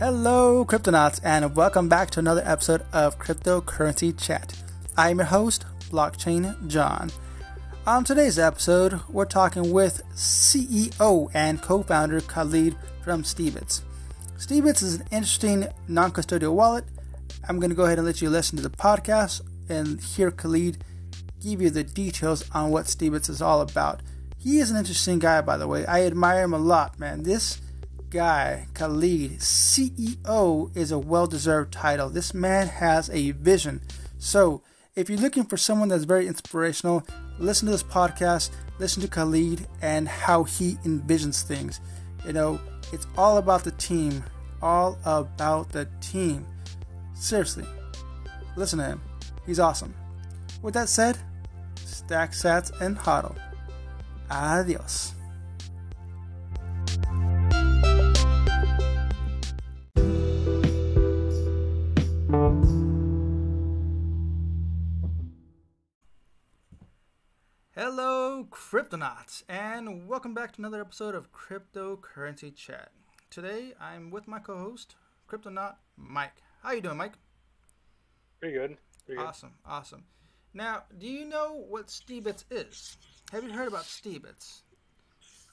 Hello, Cryptonauts, and welcome back to another episode of Cryptocurrency Chat. I'm your host, Blockchain John. On today's episode, we're talking with CEO and co founder Khalid from Steebits. Steebits is an interesting non custodial wallet. I'm going to go ahead and let you listen to the podcast and hear Khalid give you the details on what Steebits is all about. He is an interesting guy, by the way. I admire him a lot, man. This guy, Khalid, CEO, is a well deserved title. This man has a vision. So, if you're looking for someone that's very inspirational, listen to this podcast, listen to Khalid and how he envisions things. You know, it's all about the team, all about the team. Seriously, listen to him. He's awesome. With that said, stack sats and hodl. Adios. Hello, Cryptonauts, and welcome back to another episode of Cryptocurrency Chat. Today, I'm with my co-host, Cryptonaut Mike. How you doing, Mike? Pretty good. Pretty good. Awesome, awesome. Now, do you know what Steebits is? Have you heard about Steebits?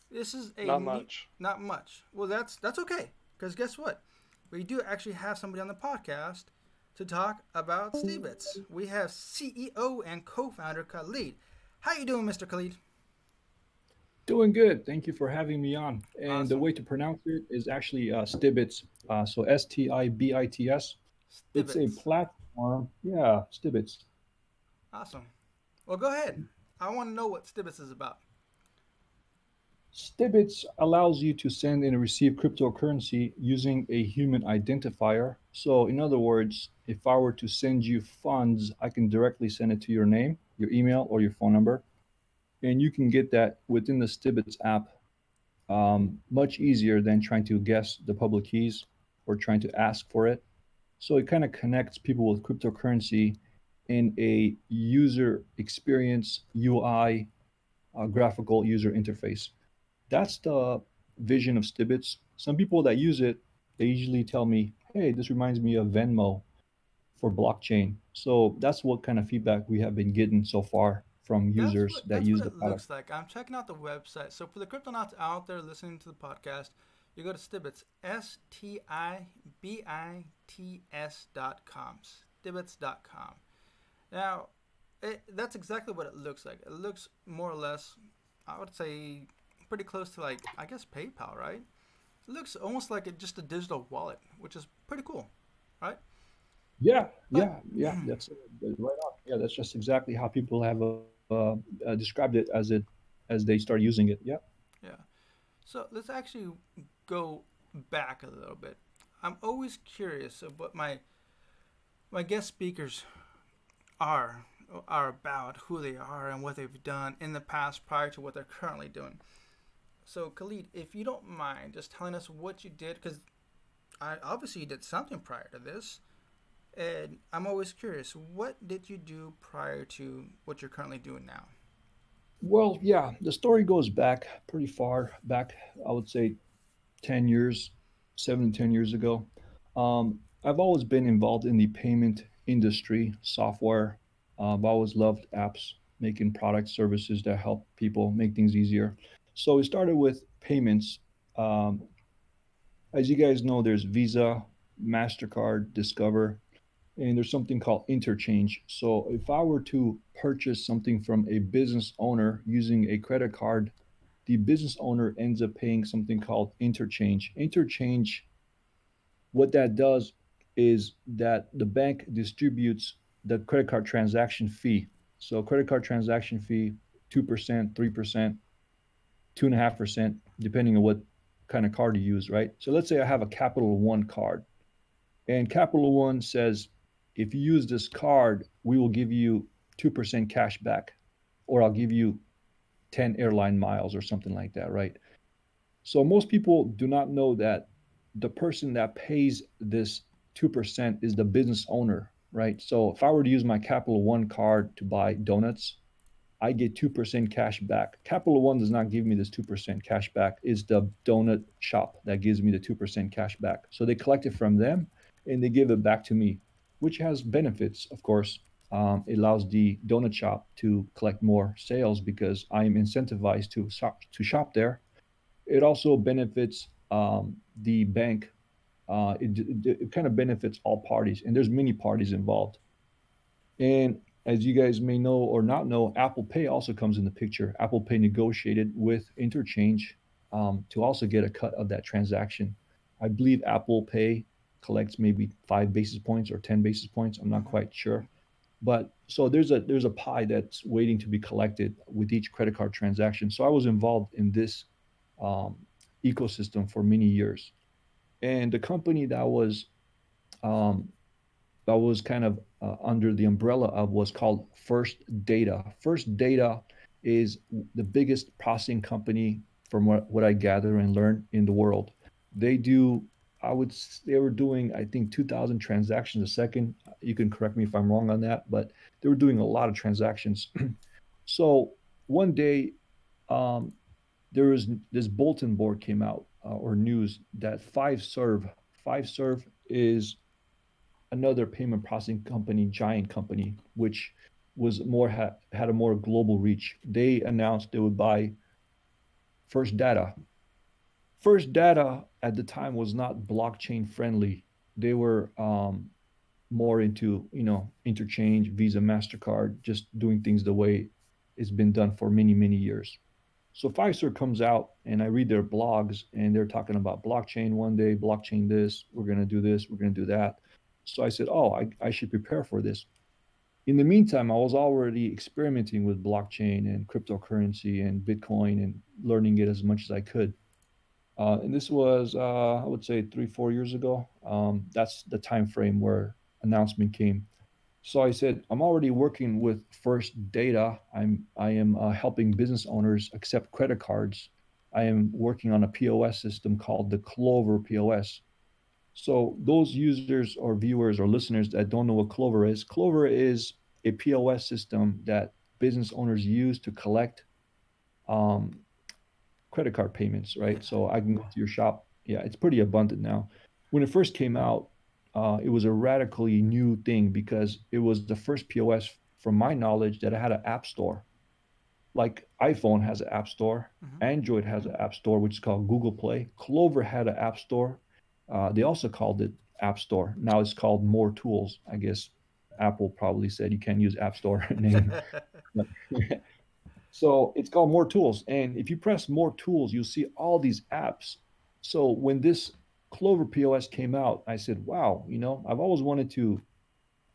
This is a Not new- much. not much. Well, that's that's okay, because guess what? We do actually have somebody on the podcast to talk about Steebits. We have CEO and co-founder Khalid. How you doing, Mr. Khalid? Doing good. Thank you for having me on. And the way to pronounce it is actually uh, Stibits. Uh, so S T I B I T S. It's a platform. Yeah, Stibits. Awesome. Well, go ahead. I want to know what Stibits is about. Stibits allows you to send and receive cryptocurrency using a human identifier. So, in other words, if I were to send you funds, I can directly send it to your name, your email, or your phone number. And you can get that within the Stibits app um, much easier than trying to guess the public keys or trying to ask for it. So, it kind of connects people with cryptocurrency in a user experience, UI, uh, graphical user interface that's the vision of Stibits. Some people that use it, they usually tell me, "Hey, this reminds me of Venmo for blockchain." So that's what kind of feedback we have been getting so far from users what- that use the product. looks like. I'm checking out the website. So for the cryptonauts out there listening to the podcast, you go to Stibits, S T I B I T S dot com, Stibits dot com. Now, it, that's exactly what it looks like. It looks more or less, I would say, pretty close to like I guess PayPal, right? It looks almost like a, just a digital wallet, which is pretty cool, right? Yeah, But- yeah, yeah. That's that's right on. Yeah, that's just exactly how people have uh, uh, uh, described it as it as they start using it. Yeah. Yeah. So let's actually go back a little bit. I'm always curious of what my my guest speakers are are about, who they are, and what they've done in the past prior to what they're currently doing. So Khalid, if you don't mind, just telling us what you did, because I obviously you did something prior to this, and I'm always curious, what did you do prior to what you're currently doing now? Well, yeah, the story goes back pretty far back. I would say 10 years, seven to 10 years ago. Um, I've always been involved in the payment industry, software. Uh, I've always loved apps, making products, services that help people make things easier. So it started with payments. Um, as you guys know, there's Visa, MasterCard, Discover, and there's something called interchange. So if I were to purchase something from a business owner using a credit card, the business owner ends up paying something called interchange. Interchange, what that does is that the bank distributes the credit card transaction fee. So credit card transaction fee, 2%, 3%, 2.5%, depending on what kind of card you use, right? So let's say I have a Capital One card. And Capital One says, if you use this card, we will give you 2% cash back, or I'll give you 10 airline miles or something like that, right? So most people do not know that the person that pays this 2% is the business owner, right? So if I were to use my Capital One card to buy donuts, I get 2% cash back. Capital One does not give me this 2% cash back. It's the donut shop that gives me the 2% cash back. So they collect it from them and they give it back to me, which has benefits, of course. Um, it allows the donut shop to collect more sales because I am incentivized to shop, to shop there. It also benefits um, the bank. Uh, it, it, it kind of benefits all parties, and there's many parties involved. And as you guys may know or not know, Apple Pay also comes in the picture. Apple Pay negotiated with Interchange um, to also get a cut of that transaction. I believe Apple Pay collects maybe five basis points or 10 basis points. I'm not mm-hmm. quite sure. But so there's a there's a pie that's waiting to be collected with each credit card transaction. So I was involved in this um, ecosystem for many years, and the company that was um, that was kind of uh, under the umbrella of was called First Data. First Data is the biggest processing company from what, what I gather and learn in the world. They do, I would, they were doing, I think, 2,000 transactions a second. You can correct me if I'm wrong on that, but they were doing a lot of transactions. so one day, um, there was this bulletin board came out uh, or news that Fiserv, Five Serve is another payment processing company, giant company, which was more ha- had a more global reach. They announced they would buy First Data. First Data at the time was not blockchain friendly. They were um, more into you know interchange, Visa, Mastercard, just doing things the way it's been done for many many years. So Fiserv comes out and I read their blogs and they're talking about blockchain one day, blockchain this, we're going to do this, we're going to do that. So I said, oh, I, I should prepare for this. In the meantime, I was already experimenting with blockchain and cryptocurrency and Bitcoin and learning it as much as I could. Uh, and this was, uh, I would say, three, four years ago. Um, that's the time frame where announcement came. So I said, I'm already working with First Data. I'm I am uh, helping business owners accept credit cards. I am working on a POS system called the Clover POS. So those users or viewers or listeners that don't know what Clover is, Clover is a POS system that business owners use to collect um, credit card payments, right? So I can go to your shop. Yeah, it's pretty abundant now. When it first came out, uh, it was a radically new thing because it was the first POS, from my knowledge, that had an app store. Like iPhone has an app store, mm-hmm. Android has an app store, which is called Google Play. Clover had an app store uh, they also called it App Store. Now it's called More Tools. I guess Apple probably said you can't use App Store name. so it's called More Tools. And if you press More Tools, you'll see all these apps. So when this Clover POS came out, I said, wow, you know, I've always wanted to,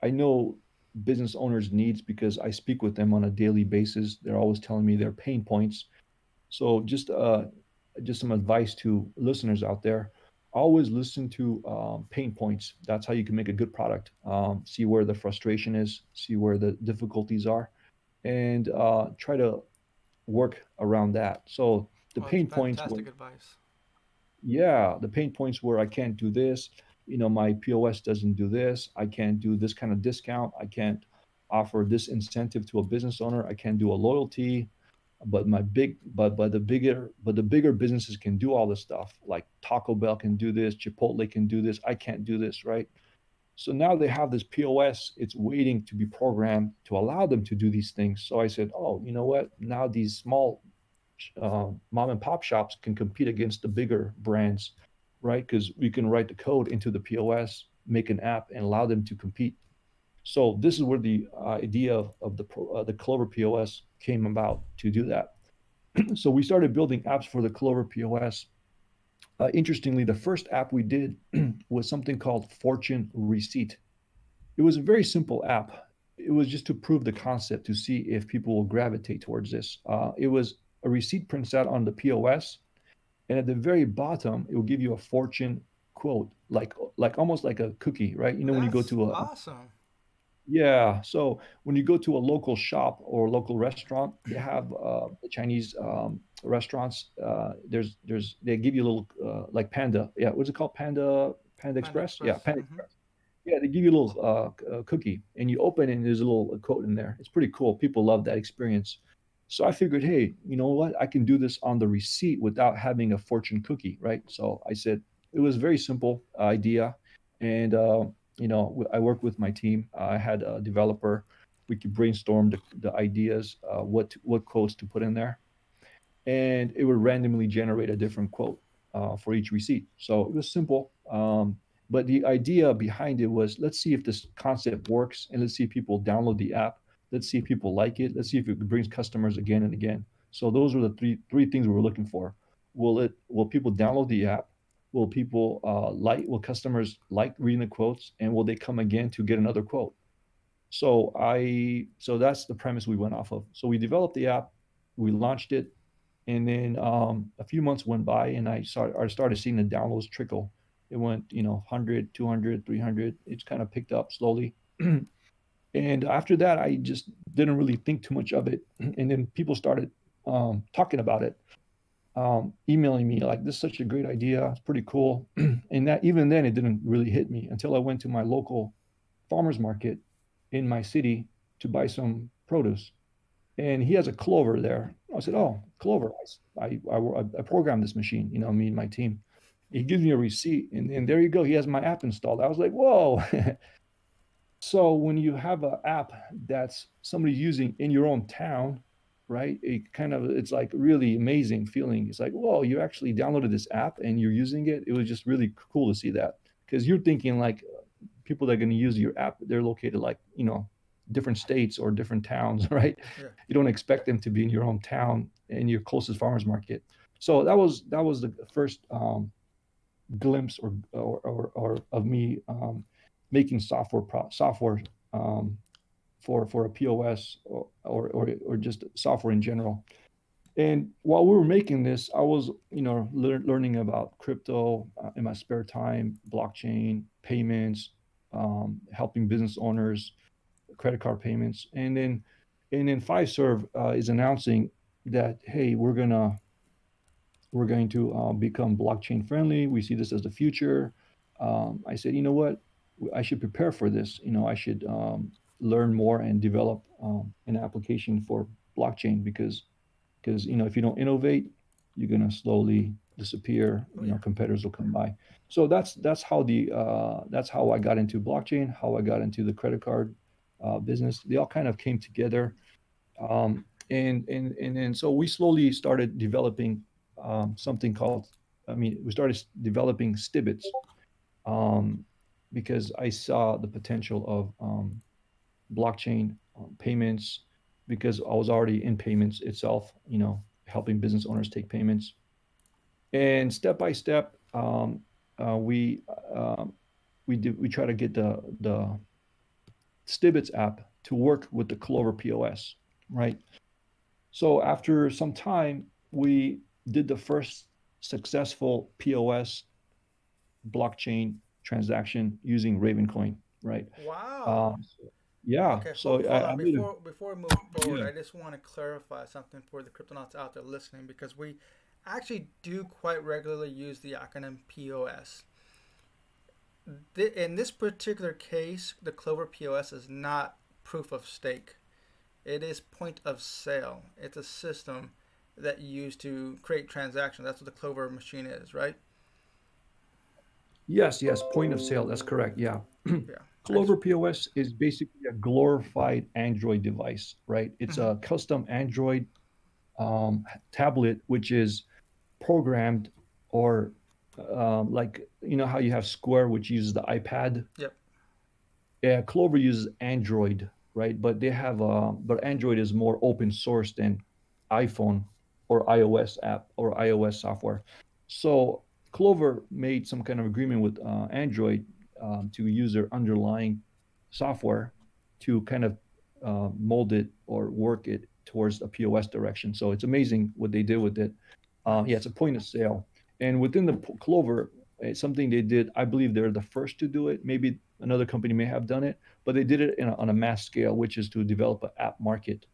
I know business owners' needs because I speak with them on a daily basis. They're always telling me their pain points. So just uh, just some advice to listeners out there always listen to um, pain points. That's how you can make a good product. Um, see where the frustration is, see where the difficulties are, and uh, try to work around that. So the well, pain points. Were, advice. Yeah, the pain points where I can't do this. You know, my POS doesn't do this. I can't do this kind of discount. I can't offer this incentive to a business owner. I can't do a loyalty but my big but but the bigger but the bigger businesses can do all this stuff. Like taco bell can do this chipotle can do this i can't do this right? So now they have this pos it's waiting to be programmed to allow them to do these things. So i said oh you know what? Now these small uh, mom and pop shops can compete against the bigger brands right? Because we can write the code into the pos make an app and allow them to compete so this is where the uh, idea of, of the uh, the Clover POS came about to do that. so we started building apps for the Clover POS. Uh, interestingly, the first app we did was something called Fortune Receipt. It was a very simple app. It was just to prove the concept to see if people will gravitate towards this. Uh, it was a receipt prints out on the POS, and at the very bottom, it will give you a fortune quote, like like almost like a cookie, right? You know, That's when you go to a awesome yeah. So when you go to a local shop or local restaurant, they have uh, Chinese um, restaurants. Uh, there's there's they give you a little uh, like Panda. Yeah, what's it called? Panda Panda, Express? Express. Yeah, Panda mm-hmm. Express. Yeah, they give you a little uh, cookie and you open it and there's a little quote in there. It's pretty cool. People love that experience. So I figured, hey, you know what? I can do this on the receipt without having a fortune cookie, right? So I said it was a very simple idea, and uh, you know I work with my team. I had a developer. We could brainstorm the, the ideas, uh, what what quotes to put in there, and it would randomly generate a different quote uh, for each receipt. So it was simple. Um, but the idea behind it was let's see if this concept works and let's see if people download the app Let's see if people like it. Let's see if it brings customers again and again. So those are the three three things we were looking for. Will it? Will people download the app? Will people uh, like? Will customers like reading the quotes? And will they come again to get another quote? So I so that's the premise we went off of. So we developed the app, we launched it, and then um, a few months went by, and I started I started seeing the downloads trickle. It went you know 100, 200, 300. It's kind of picked up slowly. And after that, I just didn't really think too much of it. And then people started um, talking about it, um, emailing me like, "This is such a great idea. It's pretty cool." and that even then, it didn't really hit me until I went to my local farmers market in my city to buy some produce, and he has a Clover there. I said, "Oh, Clover! I I, I programmed this machine. You know, me and my team." He gives me a receipt, and, and there you go. He has my app installed. I was like, "Whoa!" So when you have an app that's somebody using in your own town, right? It kind of it's like really amazing feeling. It's like, whoa, you actually downloaded this app and you're using it. It was just really cool to see that because you're thinking like people that are going to use your app, they're located like you know different states or different towns, right? Yeah. You don't expect them to be in your own town in your closest farmers market. So that was that was the first um, glimpse or, or or, or of me um, making software pro- software um, for for a POS or, or, or or just software in general. And while we were making this, I was you know lear- learning about crypto uh, in my spare time, blockchain payments, um, helping business owners, credit card payments, and then and then Fiserv uh, is announcing that hey, we're gonna we're going to uh, become blockchain friendly. We see this as the future. Um, I said, you know what? I should prepare for this. You know, I should um, learn more and develop um, an application for blockchain because because you know if you don't innovate, you're gonna slowly disappear. You know, competitors will come by. So that's that's how the uh, that's how I got into blockchain, how I got into the credit card uh, business. They all kind of came together, um, and and and and so we slowly started developing um, something called. I mean, we started developing Stibits. Um, because I saw the potential of um, blockchain um, payments because I was already in payments itself, you know, helping business owners take payments. And step by step, um, uh, we uh, we did we try to get the the Stibits app to work with the Clover POS, right? So after some time, we did the first successful POS blockchain transaction using Ravencoin, right? Wow. Um, yeah. Okay, so hold, hold I, I before, before we move forward, yeah. I just want to clarify something for the cryptonauts out there listening because we actually do quite regularly use the acronym POS. In this particular case, the Clover POS is not proof of stake. It is point of sale. It's a system that you use to create transactions. That's what the Clover machine is, right? Yes, yes, point of sale. That's correct. Yeah. yeah. Clover POS is basically a glorified Android device, right? It's mm-hmm. a custom Android um, tablet, which is programmed or um, like, you know, how you have Square, which uses the iPad. Yep. Yeah, Clover uses Android, right? But they have, uh, but Android is more open source than iPhone or iOS app or iOS software. So Clover made some kind of agreement with uh, Android um, to use their underlying software to kind of uh, mold it or work it towards a POS direction. So it's amazing what they did with it. Uh, yeah, it's a point of sale. And within the Clover, it's something they did. I believe they're the first to do it. Maybe another company may have done it, but they did it a, on a mass scale, which is to develop an app market.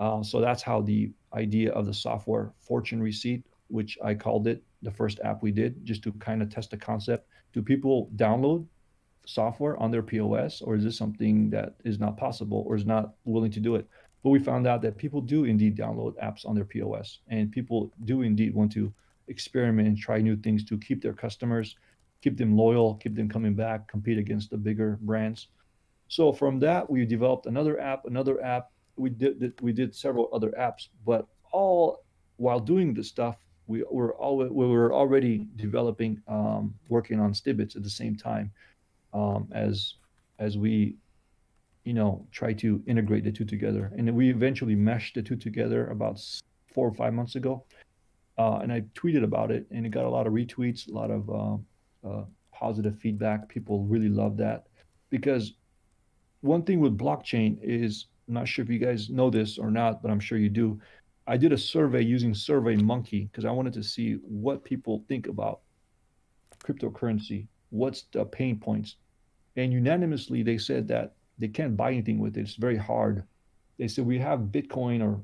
Uh, so that's how the idea of the software fortune receipt, which I called it, the first app we did just to kind of test the concept. Do people download software on their POS, or is this something that is not possible or is not willing to do it? But we found out that people do indeed download apps on their POS, and people do indeed want to experiment and try new things to keep their customers, keep them loyal, keep them coming back, compete against the bigger brands. So from that, we developed another app, another app. We did we did several other apps, but all while doing this stuff, we were always we were already developing, um, working on Stibits at the same time, um, as as we you know, try to integrate the two together. And we eventually meshed the two together about four or five months ago. Uh, and I tweeted about it, and it got a lot of retweets, a lot of uh, uh, positive feedback. People really love that because one thing with blockchain is I'm not sure if you guys know this or not, but I'm sure you do. I did a survey using SurveyMonkey because I wanted to see what people think about cryptocurrency. What's the pain points? And unanimously, they said that they can't buy anything with it. It's very hard. They said we have Bitcoin or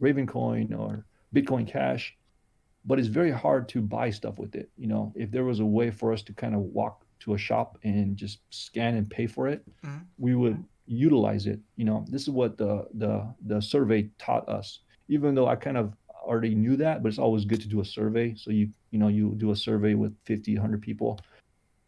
Ravencoin or Bitcoin Cash, but it's very hard to buy stuff with it. You know, if there was a way for us to kind of walk to a shop and just scan and pay for it, mm-hmm. we would utilize it. You know, this is what the the the survey taught us. Even though I kind of already knew that, but it's always good to do a survey. So you you know you do a survey with 50, 100 people,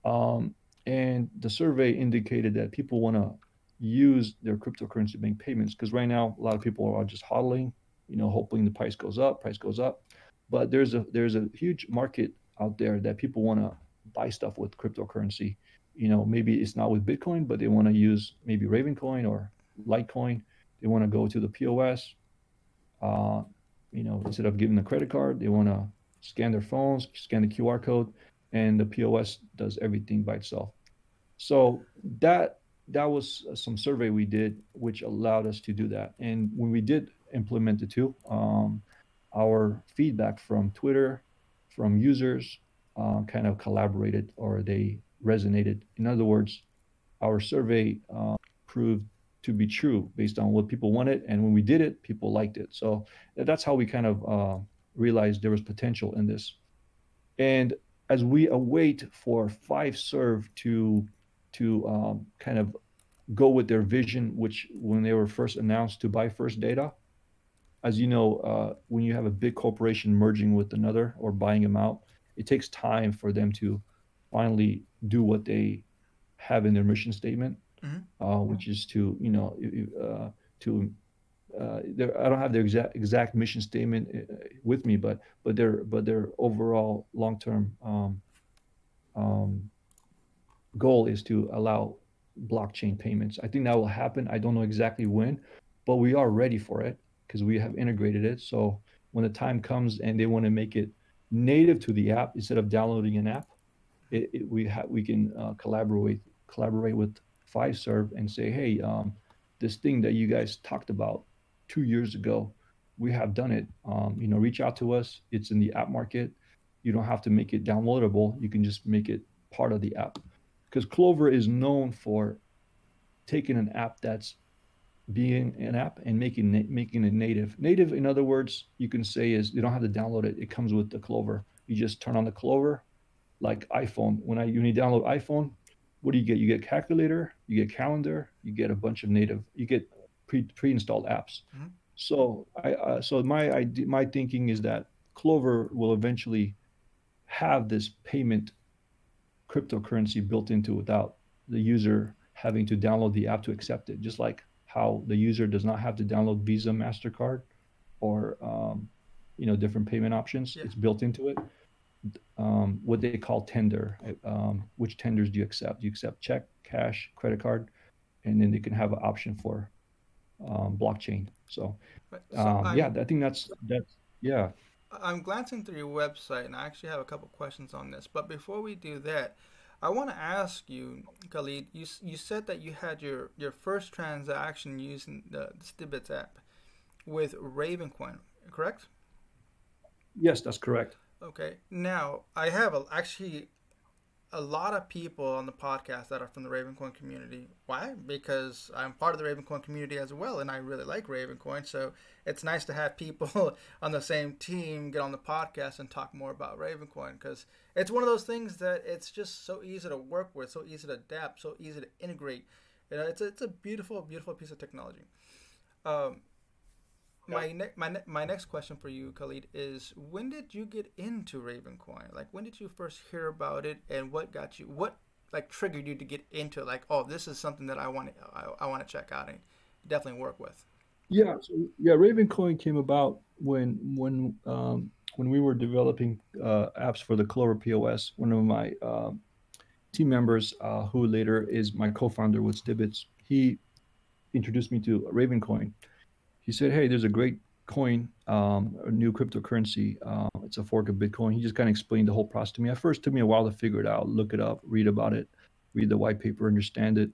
um, and the survey indicated that people want to use their cryptocurrency bank payments because right now a lot of people are just hodling, you know, hoping the price goes up, price goes up. But there's a there's a huge market out there that people want to buy stuff with cryptocurrency. You know, maybe it's not with Bitcoin, but they want to use maybe Ravencoin or Litecoin. They want to go to the POS. Uh, you know, instead of giving a credit card, they want to scan their phones, scan the QR code, and the POS does everything by itself. So that that was some survey we did, which allowed us to do that. And when we did implement the two, um, our feedback from Twitter, from users, uh, kind of collaborated or they resonated. In other words, our survey uh, proved to be true based on what people wanted, and when we did it, people liked it. So that's how we kind of uh, realized there was potential in this. And as we await for Fiserv to to um, kind of go with their vision, which when they were first announced to buy First Data, as you know, uh, when you have a big corporation merging with another or buying them out, it takes time for them to finally do what they have in their mission statement, mm-hmm. uh, which is to you know uh, to uh, I don't have their exact exact mission statement uh, with me, but but their but their overall long term um, um, goal is to allow blockchain payments. I think that will happen. I don't know exactly when, but we are ready for it because we have integrated it. So when the time comes and they want to make it native to the app instead of downloading an app, it, it, we have we can uh, collaborate collaborate with Fiserv and say, hey, um, this thing that you guys talked about two years ago, we have done it. Um, you know, reach out to us. It's in the app market. You don't have to make it downloadable. You can just make it part of the app because Clover is known for taking an app that's being an app and making making it native. Native, in other words, you can say is you don't have to download it. It comes with the Clover. You just turn on the Clover, like iPhone. When I when you download iPhone, what do you get? You get calculator, you get calendar, you get a bunch of native, you get pre pre-installed apps. Mm-hmm. So I uh, so my idea, my thinking is that Clover will eventually have this payment cryptocurrency built into without the user having to download the app to accept it. Just like how the user does not have to download Visa, Mastercard, or um, you know different payment options. Yeah. It's built into it. Um, what they call tender. Um, which tenders do you accept? Do you accept check, cash, credit card, and then they can have an option for um, blockchain. So, so um, yeah, I think that's that's yeah. I'm glancing through your website and I actually have a couple questions on this. But before we do that, I want to ask you, Khalid, you, you said that you had your, your first transaction using the Stibits app with Ravencoin, correct? Yes, that's correct. Okay. Now, I have a, actually a lot of people on the podcast that are from the Ravencoin community. Why? Because I'm part of the Ravencoin community as well, and I really like Ravencoin. So it's nice to have people on the same team get on the podcast and talk more about Ravencoin because it's one of those things that it's just so easy to work with, so easy to adapt, so easy to integrate. You know, it's a, it's a beautiful, beautiful piece of technology. Um, my ne- my ne- my next question for you, Khalid, is when did you get into Ravencoin? Like when did you first hear about it, and what got you? What like triggered you to get into it? Like, oh, this is something that I want to I, I want to check out and definitely work with. Yeah, so, yeah. Ravencoin came about when when um, when we were developing uh, apps for the Clover POS. One of my uh, team members, uh, who later is my co-founder with Stibits, he introduced me to Ravencoin. He said, "Hey, there's a great coin, um, a new cryptocurrency. Uh, it's a fork of Bitcoin." He just kind of explained the whole process to me. At first, it took me a while to figure it out, look it up, read about it, read the white paper, understand it.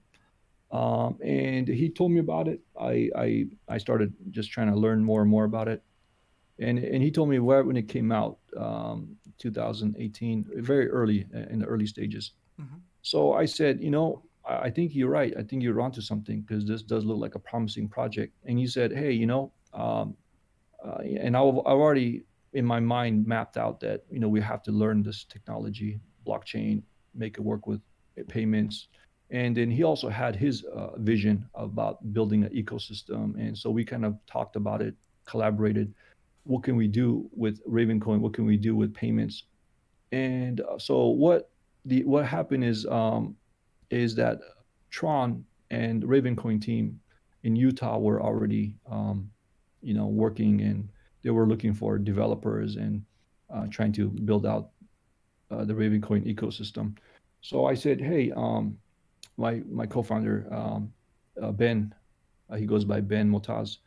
Um, and he told me about it. I, I I started just trying to learn more and more about it. And and he told me where when it came out, um, 2018, very early in the early stages. Mm-hmm. So I said, you know, I think you're right. I think you're onto something because this does look like a promising project. And he said, hey, you know, um, uh, and I've, I've already in my mind mapped out that you know we have to learn this technology, blockchain, make it work with payments. And then he also had his uh, vision about building an ecosystem. And so we kind of talked about it, collaborated. What can we do with Ravencoin? What can we do with payments? And uh, so what the what happened is um, is that Tron and Ravencoin team in Utah were already, um, you know, working and they were looking for developers and uh, trying to build out uh, the Ravencoin ecosystem. So I said, hey, um, my my co-founder um, uh, Ben, uh, he goes by Ben Motaz.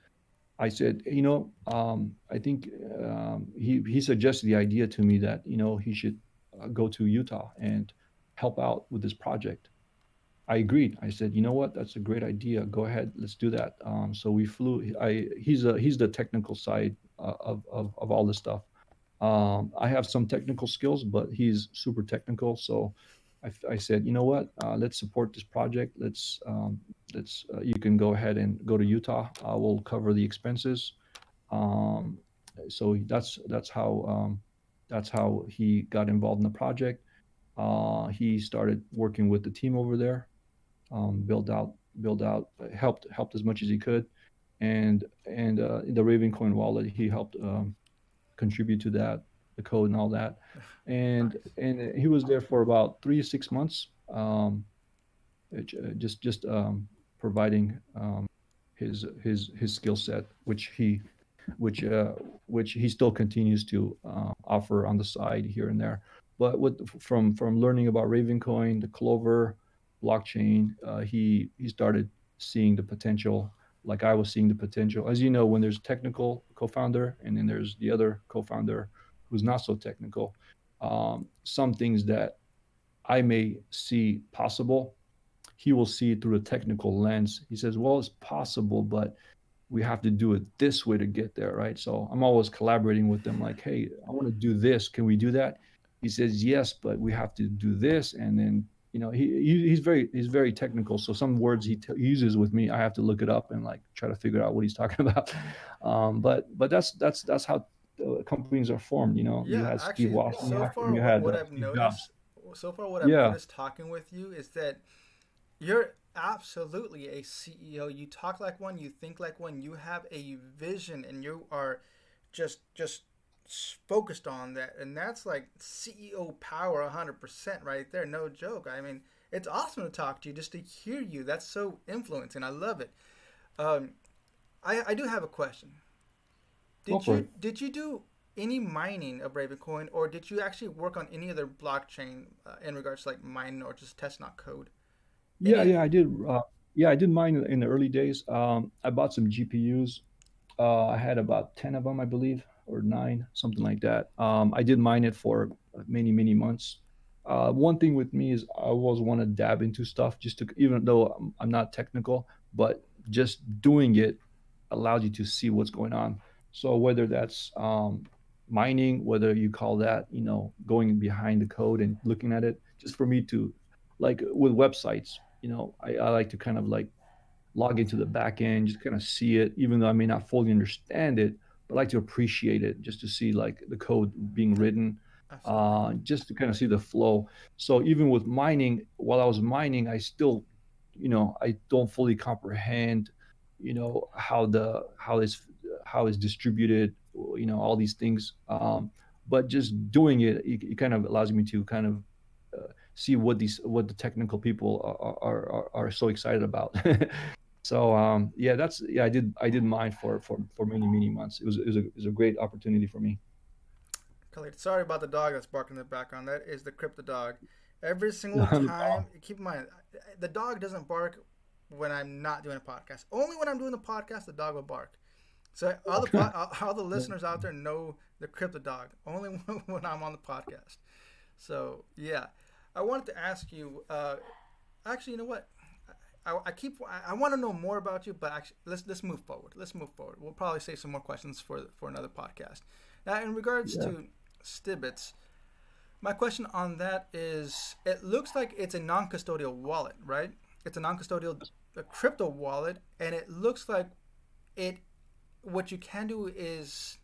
I said, you know, um, I think um, he he suggested the idea to me that you know he should uh, go to Utah and help out with this project. I agreed. I said, you know what, that's a great idea. Go ahead, let's do that. Um, so we flew. I he's a he's the technical side uh, of, of of all this stuff. Um, I have some technical skills, but he's super technical. So I, I said, you know what, uh, let's support this project. Let's um, let's uh, you can go ahead and go to Utah. I will cover the expenses. Um, so that's that's how um, that's how he got involved in the project. Uh, he started working with the team over there um, build out, build out, helped helped as much as he could, and and uh, the Ravencoin wallet he helped um, contribute to that, the code and all that, and nice. and he was there for about three to six months, um, just just um, providing um, his his his skill set, which he which uh, which he still continues to uh, offer on the side here and there. But with from from learning about Ravencoin, the Clover, blockchain, uh, he he started seeing the potential, like I was seeing the potential. As you know, when there's technical co-founder and then there's the other co-founder who's not so technical, um, some things that I may see possible, he will see through a technical lens. He says, "Well, it's possible, but." we have to do it this way to get there, right? So I'm always collaborating with them, like, hey, I want to do this. Can we do that? He says, yes, but we have to do this, and then you know he, he's very he's very technical so some words he t- uses with me i have to look it up and like try to figure out what he's talking about um, but but that's that's that's how companies are formed you know yeah, you had actually, steve Wasson, so far, you had what, uh, i've noticed Jobs. so far what i've yeah. noticed talking with you is that you're absolutely a ceo you talk like one you think like one you have a vision and you are just just focused on that, and that's like CEO power, hundred percent right there. No joke. I mean, it's awesome to talk to you, just to hear you. That's so influencing. I love it. Um, I I do have a question. Did you it. did you do any mining of Ravencoin, or did you actually work on any other blockchain uh, in regards to like mining or just test not code? Any- yeah, yeah, I did. Uh, yeah, I did mine in the early days. Um, I bought some GPUs. Uh, I had about ten of them, I believe or nine, something like that. Um, I did mine it for many, many months. Uh, one thing with me is I always want to dab into stuff just to, even though I'm, I'm not technical, but just doing it allows you to see what's going on. So whether that's um, mining, whether you call that, you know, going behind the code and looking at it, just for me to, like with websites, you know, I, I like to kind of like log into the back end, just kind of see it, even though I may not fully understand it. I like to appreciate it just to see like the code being written, uh, just to kind of see the flow. So even with mining, while I was mining, I still, you know, I don't fully comprehend, you know, how the how this how it's distributed, you know, all these things. Um, but just doing it, it, it, kind of allows me to kind of uh, see what these what the technical people are are, are, so excited about. so um, yeah, that's yeah, I did I did mine for for for many many months. It was it was a, it was a great opportunity for me. Khalid, sorry about the dog that's barking in the background. That is the crypto dog. Every single time, keep in mind, the dog doesn't bark when I'm not doing a podcast. Only when I'm doing the podcast, the dog will bark. So all the all the listeners out there know the crypto dog. Only when I'm on the podcast. So yeah, I wanted to ask you. Uh, actually, you know what? I, I keep. I, I want to know more about you, but actually, let's let's move forward. Let's move forward. We'll probably save some more questions for for another podcast. Now, in regards yeah. to Stibits, my question on that is: It looks like it's a non-custodial wallet, right? It's a non-custodial a crypto wallet, and it looks like it. What you can do is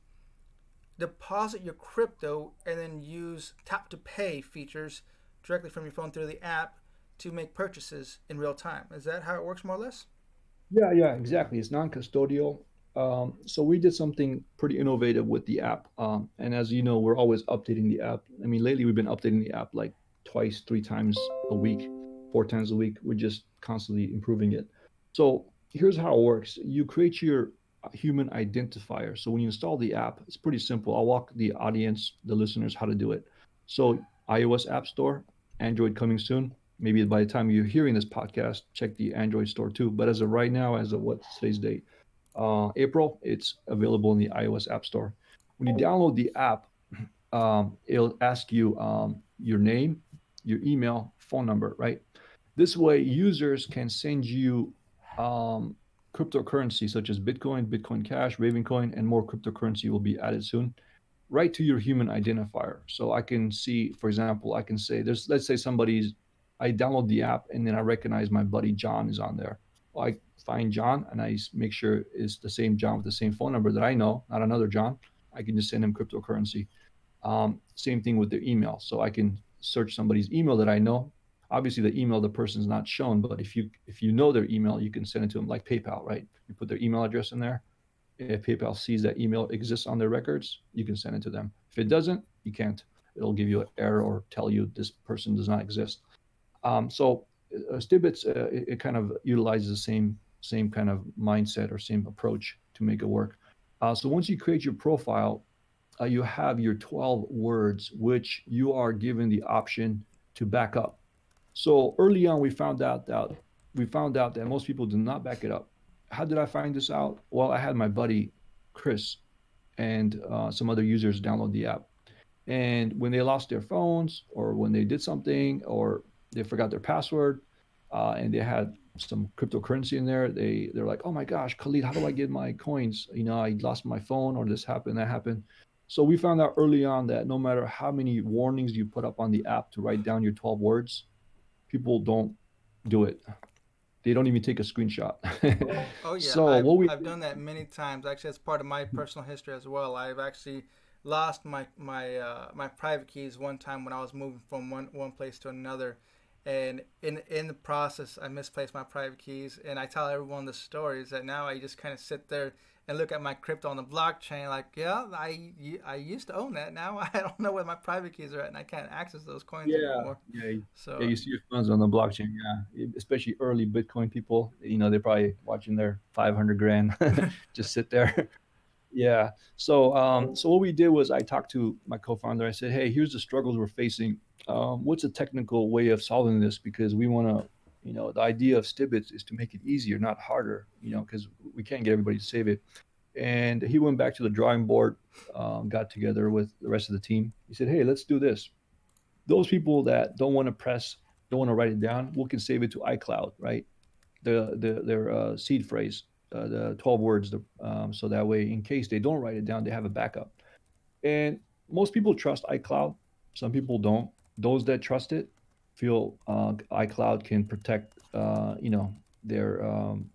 deposit your crypto and then use tap to pay features directly from your phone through the app to make purchases in real time. Is that how it works, more or less? Yeah, yeah, exactly. It's non-custodial. Um, so we did something pretty innovative with the app. Um, and as you know, we're always updating the app. I mean, lately we've been updating the app like twice, three times a week, four times a week. We're just constantly improving it. So here's how it works. You create your human identifier. So when you install the app, it's pretty simple. I'll walk the audience, the listeners, how to do it. So iOS App Store, Android coming soon. Maybe by the time you're hearing this podcast, check the Android store too. But as of right now, as of what today's date, uh, April, it's available in the iOS App Store. When you download the app, um, it'll ask you um, your name, your email, phone number, right? This way, users can send you um, cryptocurrency such as Bitcoin, Bitcoin Cash, Ravencoin, and more cryptocurrency will be added soon. Right to your human identifier. So I can see, for example, I can say there's let's say somebody's I download the app and then I recognize my buddy John is on there. I find John and I make sure it's the same John with the same phone number that I know, not another John. I can just send him cryptocurrency. Um, same thing with their email. So I can search somebody's email that I know obviously the email of the person's not shown but if you if you know their email you can send it to them like paypal right you put their email address in there if paypal sees that email exists on their records you can send it to them if it doesn't you can't it'll give you an error or tell you this person does not exist um, so uh, Stibits, uh, it, it, kind of utilizes the same same kind of mindset or same approach to make it work uh, so once you create your profile uh, you have your 12 words which you are given the option to back up so early on, we found out that we found out that most people do not back it up. How did I find this out? Well, I had my buddy Chris and uh, some other users download the app, and when they lost their phones or when they did something or they forgot their password uh, and they had some cryptocurrency in there, they they're like, oh my gosh, Khalid, how do I get my coins? You know, I lost my phone or this happened, that happened. So we found out early on that no matter how many warnings you put up on the app to write down your 12 words, people don't do it. They don't even take a screenshot. oh yeah, so I've, we... I've done that many times. Actually, as part of my personal history as well. I've actually lost my my uh, my private keys one time when I was moving from one one place to another, and in in the process I misplaced my private keys. And I tell everyone the stories that now I just kind of sit there and look at my crypto on the blockchain like yeah i i used to own that. Now i don't know where my private keys are at and i can't access those coins yeah, anymore. Yeah so yeah you see your funds on the blockchain yeah. Especially early bitcoin people you know they're probably watching their 500 grand just sit there. Yeah so um so what we did was i talked to my co-founder. I said hey here's the struggles we're facing um, what's a technical way of solving this because we want to you know, the idea of Stibits is to make it easier, not harder, you know, because we can't get everybody to save it. And he went back to the drawing board, um, got together with the rest of the team. He said, hey, let's do this. Those people that don't want to press, don't want to write it down, we can save it to iCloud, right? The, the their uh, seed phrase, uh, the 12 words. The, um, so that way, in case they don't write it down, they have a backup. And most people trust iCloud. Some people don't. Those that trust it, feel uh, iCloud can protect, uh, you know, their um,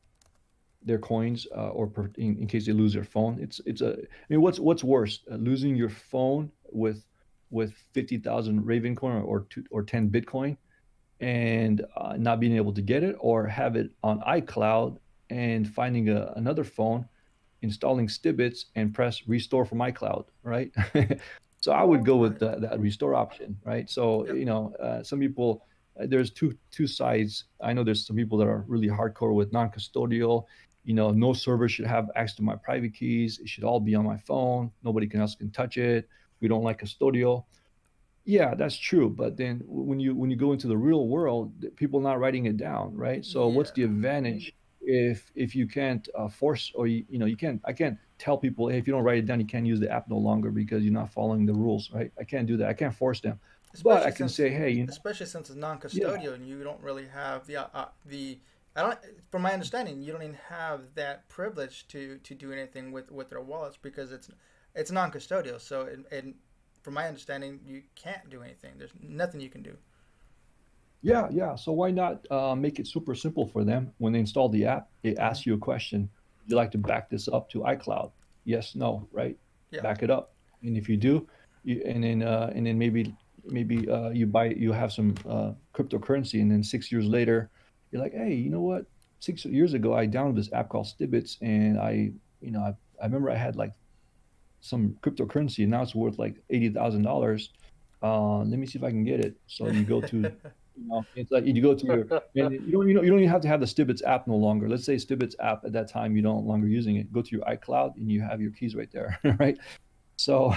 their coins uh, or per, in, in, case they lose their phone. It's it's a. I mean, what's what's worse, uh, losing your phone with with fifty thousand Ravencoin or two, or ten Bitcoin, and uh, not being able to get it, or have it on iCloud and finding a, another phone installing Stibits and press restore from iCloud, right? so I would go with the, that restore option, right? So you know, uh, some people uh, there's two two sides. I know there's some people that are really hardcore with non-custodial. You know, no server should have access to my private keys. It should all be on my phone. Nobody can else can touch it. We don't like custodial. Yeah, that's true. But then when you when you go into the real world, people are not writing it down, right? So yeah. what's the advantage if if you can't uh, force or you, you know you can't I can't tell people hey, if you don't write it down you can't use the app no longer because you're not following the rules, right? I can't do that. I can't force them. Especially but I can since, say hey, you know, especially since it's non-custodial yeah. and you don't really have the uh, uh, the I don't from my understanding you don't even have that privilege to to do anything with with their wallets because it's it's non-custodial. So and, and from my understanding you can't do anything. There's nothing you can do. Yeah, yeah. So why not uh, make it super simple for them when they install the app? It asks you a question. Would you like to back this up to iCloud? Yes, no, right? Yeah. Back it up. And if you do, you, and then uh, and then maybe maybe uh, you buy you have some uh, cryptocurrency, and then six years later, you're like, hey, you know what? Six years ago, I downloaded this app called Stibits, and I, you know, I, I remember I had like some cryptocurrency, and now it's worth like eighty thousand uh, dollars. Let me see if I can get it. So you go to You know, it's like you go to your and you don't you know you don't even have to have the Stibits app no longer. Let's say Stibits app at that time you don't longer using it. Go to your iCloud and you have your keys right there, right? So,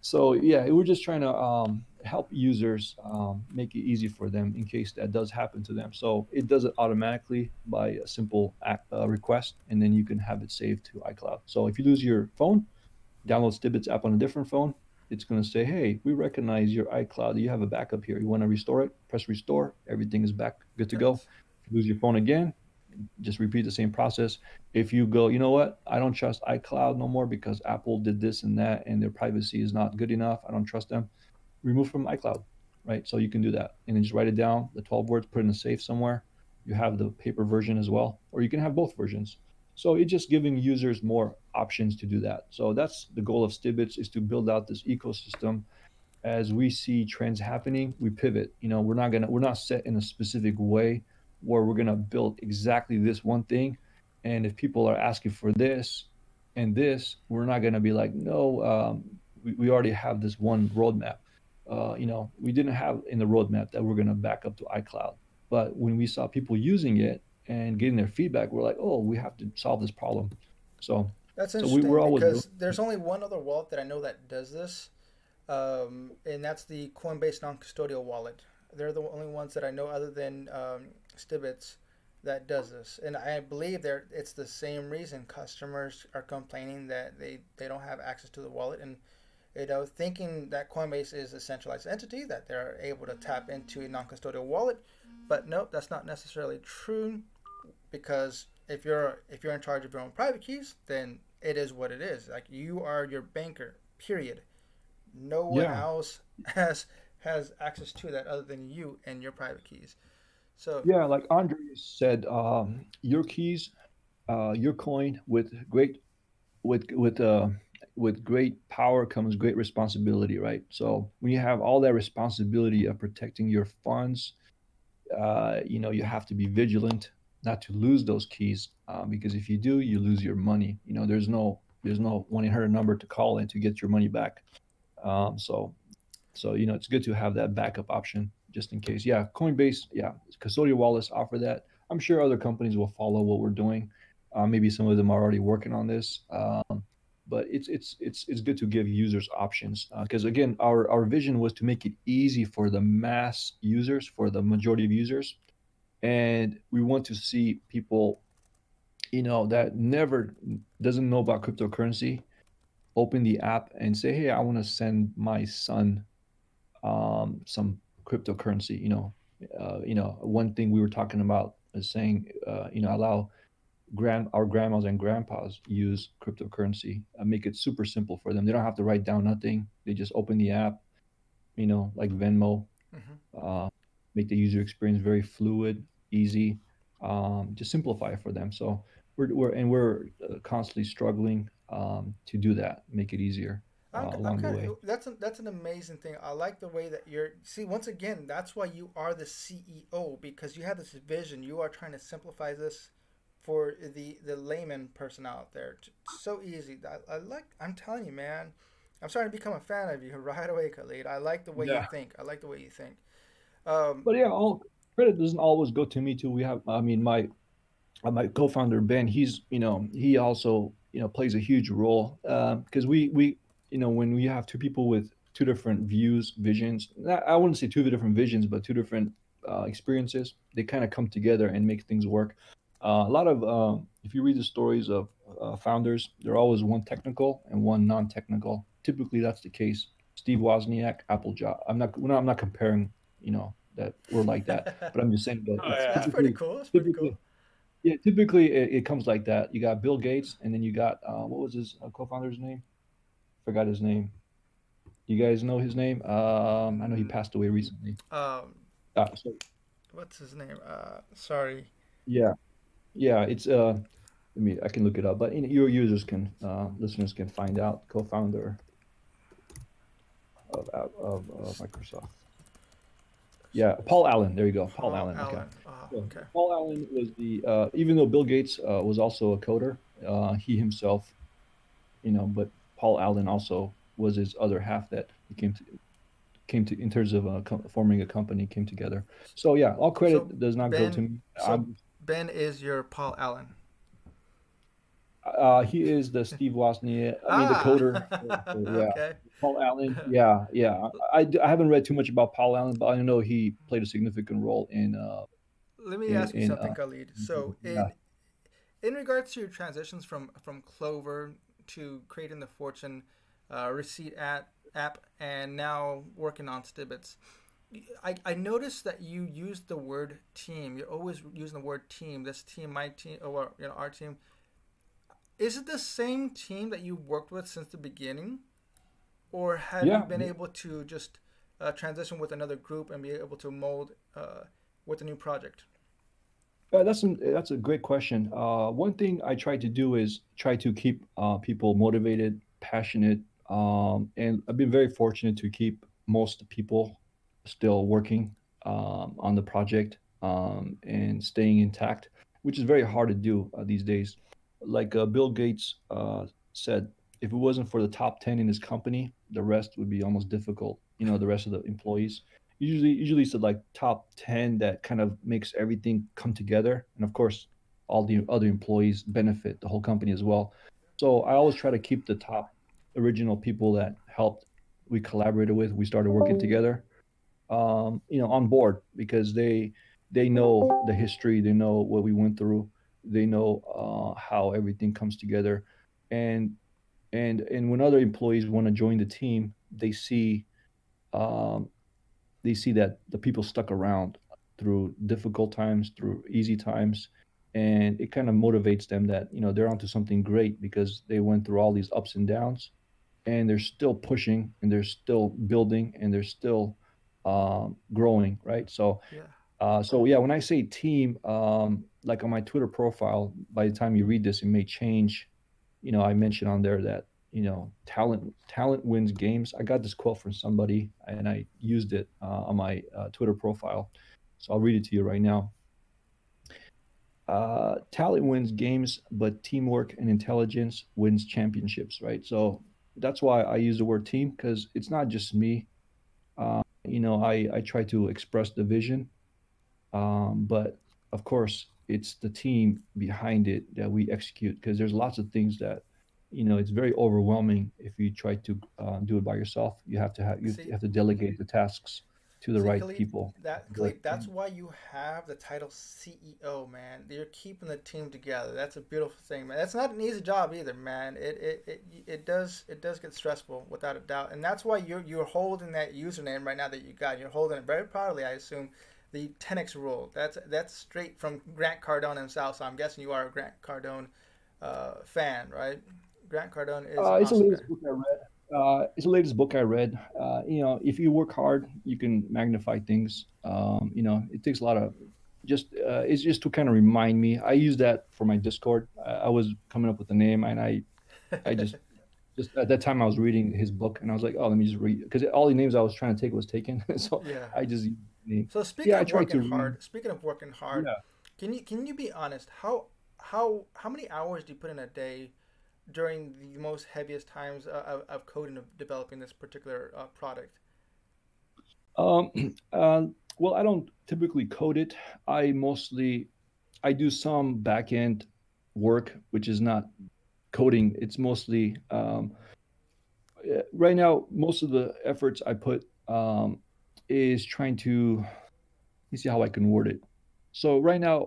so yeah, we're just trying to um, help users um, make it easy for them in case that does happen to them. So it does it automatically by a simple uh, request, and then you can have it saved to iCloud. So if you lose your phone, download Stibits app on a different phone, it's going to say, hey, we recognize your iCloud. You have a backup here. You want to restore it? Press restore. Everything is back, good to go. You lose your phone again, just repeat the same process. If you go, you know what? I don't trust iCloud no more because Apple did this and that and their privacy is not good enough. I don't trust them. Remove from iCloud, right? So you can do that. And then just write it down, the 12 words, put in a safe somewhere. You have the paper version as well, or you can have both versions. So it's just giving users more options to do that. So that's the goal of Stibits is to build out this ecosystem. As we see trends happening, we pivot. You know, we're not gonna we're not set in a specific way where we're gonna build exactly this one thing. And if people are asking for this and this, we're not gonna be like, no, um, we, we already have this one roadmap. Uh, you know, we didn't have in the roadmap that we're gonna back up to iCloud. But when we saw people using it, and getting their feedback, we're like, oh, we have to solve this problem. So that's interesting so we, always because doing... there's only one other wallet that I know that does this, um, and that's the Coinbase non-custodial wallet. They're the only ones that I know other than um, Stibits that does this, and I believe they it's the same reason customers are complaining that they they don't have access to the wallet and you know, thinking that Coinbase is a centralized entity that they're able to tap into a non-custodial wallet, but nope, that's not necessarily true because if you're if you're in charge of your own private keys, then it is what it is. Like you are your banker. Period. No one yeah. else has has access to that other than you and your private keys. So yeah, like Andre said, um, your keys, uh, your coin with great with with uh, with great power comes great responsibility, right? So when you have all that responsibility of protecting your funds, uh, you know you have to be vigilant not to lose those keys uh, because if you do, you lose your money. You know, there's no there's no one hundred number to call in to get your money back. Um, so so you know, it's good to have that backup option just in case. Yeah, Coinbase, yeah, custodial wallets offer that. I'm sure other companies will follow what we're doing. Uh, maybe some of them are already working on this. Um, but it's it's it's it's good to give users options because uh, again, our our vision was to make it easy for the mass users, for the majority of users, and we want to see people you know that never doesn't know about cryptocurrency open the app and say hey i want to send my son um, some cryptocurrency you know uh, you know one thing we were talking about is saying uh, you know allow grand our grandmas and grandpas use cryptocurrency and make it super simple for them. They don't have to write down nothing. They just open the app you know like venmo. Mm-hmm. uh, make the user experience very fluid, easy, um, just simplify it for them. So we're, we're and we're uh, constantly struggling um, to do that, make it easier. Uh, along the way. That's a, that's an amazing thing. I like the way that you're. See, once again, that's why you are the CEO because you have this vision. You are trying to simplify this for the the layman person out there. So easy. I, I like. I'm telling you, man. I'm starting to become a fan of you right away, Khalid. I like the way yeah. you think. I like the way you think. Um, but yeah, all credit doesn't always go to me too. We have, I mean, my uh, my co-founder Ben. He's, you know, he also, you know, plays a huge role because uh, we we, you know, when we have two people with two different views, visions. I wouldn't say two different visions, but two different uh, experiences. They kind of come together and make things work. Uh, a lot of, uh, if you read the stories of uh, founders, they're always one technical and one non-technical. Typically, that's the case. Steve Wozniak, Apple Job. I'm not. I'm not comparing. You know that we're like that, but I'm just saying. But oh, yeah. That's pretty cool. That's pretty cool. Yeah, typically it, it, comes like that. You got Bill Gates, and then you got uh, what was his uh, co-founder's name? Forgot his name. You guys know his name? Um, I know he mm. passed away recently. Um, uh, what's his name? Uh, sorry. Yeah, yeah. It's uh, I mean, I can look it up, but your users can, uh, listeners can find out. Co-founder of of, of Microsoft. Yeah, Paul Allen. There you go, Paul, Paul Allen. Allen. Okay. Oh, okay. Paul Allen was the uh, even though Bill Gates uh, was also a coder, uh, he himself, you know, but Paul Allen also was his other half that came to came to in terms of uh, forming a company came together. So yeah, all credit so does not ben, go to me. So ben is your Paul Allen. Uh, he is the Steve Wozniak. I mean, ah. the coder. yeah. Okay. Paul Allen. Yeah, yeah. I, I haven't read too much about Paul Allen, but I know he played a significant role in. Uh, Let me in, ask you in, something, uh, Khalid. So, in yeah. in regards to your transitions from from Clover to creating the Fortune uh, receipt at, app and now working on Stibits. I, I noticed that you used the word team. You're always using the word team. This team, my team, or you know our team. Is it the same team that you worked with since the beginning, or have yeah. you been able to just uh, transition with another group and be able to mold uh, with a new project? Uh, that's a, that's a great question. Uh, one thing I try to do is try to keep uh, people motivated, passionate, um, and I've been very fortunate to keep most people still working um, on the project um, and staying intact, which is very hard to do uh, these days. Like uh, Bill Gates uh, said, if it wasn't for the top 10 in his company, the rest would be almost difficult. You know, the rest of the employees. Usually, usually it's the like top 10 that kind of makes everything come together. And of course, all the other employees benefit the whole company as well. So I always try to keep the top original people that helped we collaborated with we started working oh. together um, you know on board because they they know the history they know what we went through they know uh, how everything comes together and and and when other employees want to join the team they see um, they see that the people stuck around through difficult times through easy times and it kind of motivates them that you know they're onto something great because they went through all these ups and downs and they're still pushing and they're still building and they're still um, growing, right? So, yeah. Uh, so yeah, when I say team, um, like on my Twitter profile, by the time you read this, it may change. You know, I mentioned on there that you know talent talent wins games. I got this quote from somebody, and I used it uh, on my uh, Twitter profile. So I'll read it to you right now. Uh, talent wins games, but teamwork and intelligence wins championships, right? So that's why I use the word team because it's not just me. Uh, you know, I, I try to express the vision, um, but of course, it's the team behind it that we execute because there's lots of things that, you know, it's very overwhelming if you try to uh, do it by yourself. You have to have you have to delegate the tasks to the See, right Khalid, people. That Khalid, that's why you have the title CEO, man. You're keeping the team together. That's a beautiful thing, man. That's not an easy job either, man. It it, it, it does it does get stressful without a doubt, and that's why you're you're holding that username right now that you got. You're holding it very proudly, I assume. The 10x rule. That's that's straight from Grant Cardone himself. So I'm guessing you are a Grant Cardone uh, fan, right? Grant Cardone is. Uh, it's awesome a latest book I read uh, it's the latest book I read. Uh, you know, if you work hard, you can magnify things. Um, you know, it takes a lot of just uh, it's just to kind of remind me. I use that for my Discord. I was coming up with the name, and I, I just, just at that time I was reading his book, and I was like, oh, let me just read because all the names I was trying to take was taken. so yeah. I just So speaking yeah, of working hard, speaking of working hard, yeah. can you can you be honest? How how how many hours do you put in a day during the most heaviest times of, of coding of developing this particular uh, product? Um, uh, well, I don't typically code it. I mostly I do some backend work, which is not coding. It's mostly um, right now. Most of the efforts I put um, is trying to. Let me see how I can word it. So right now,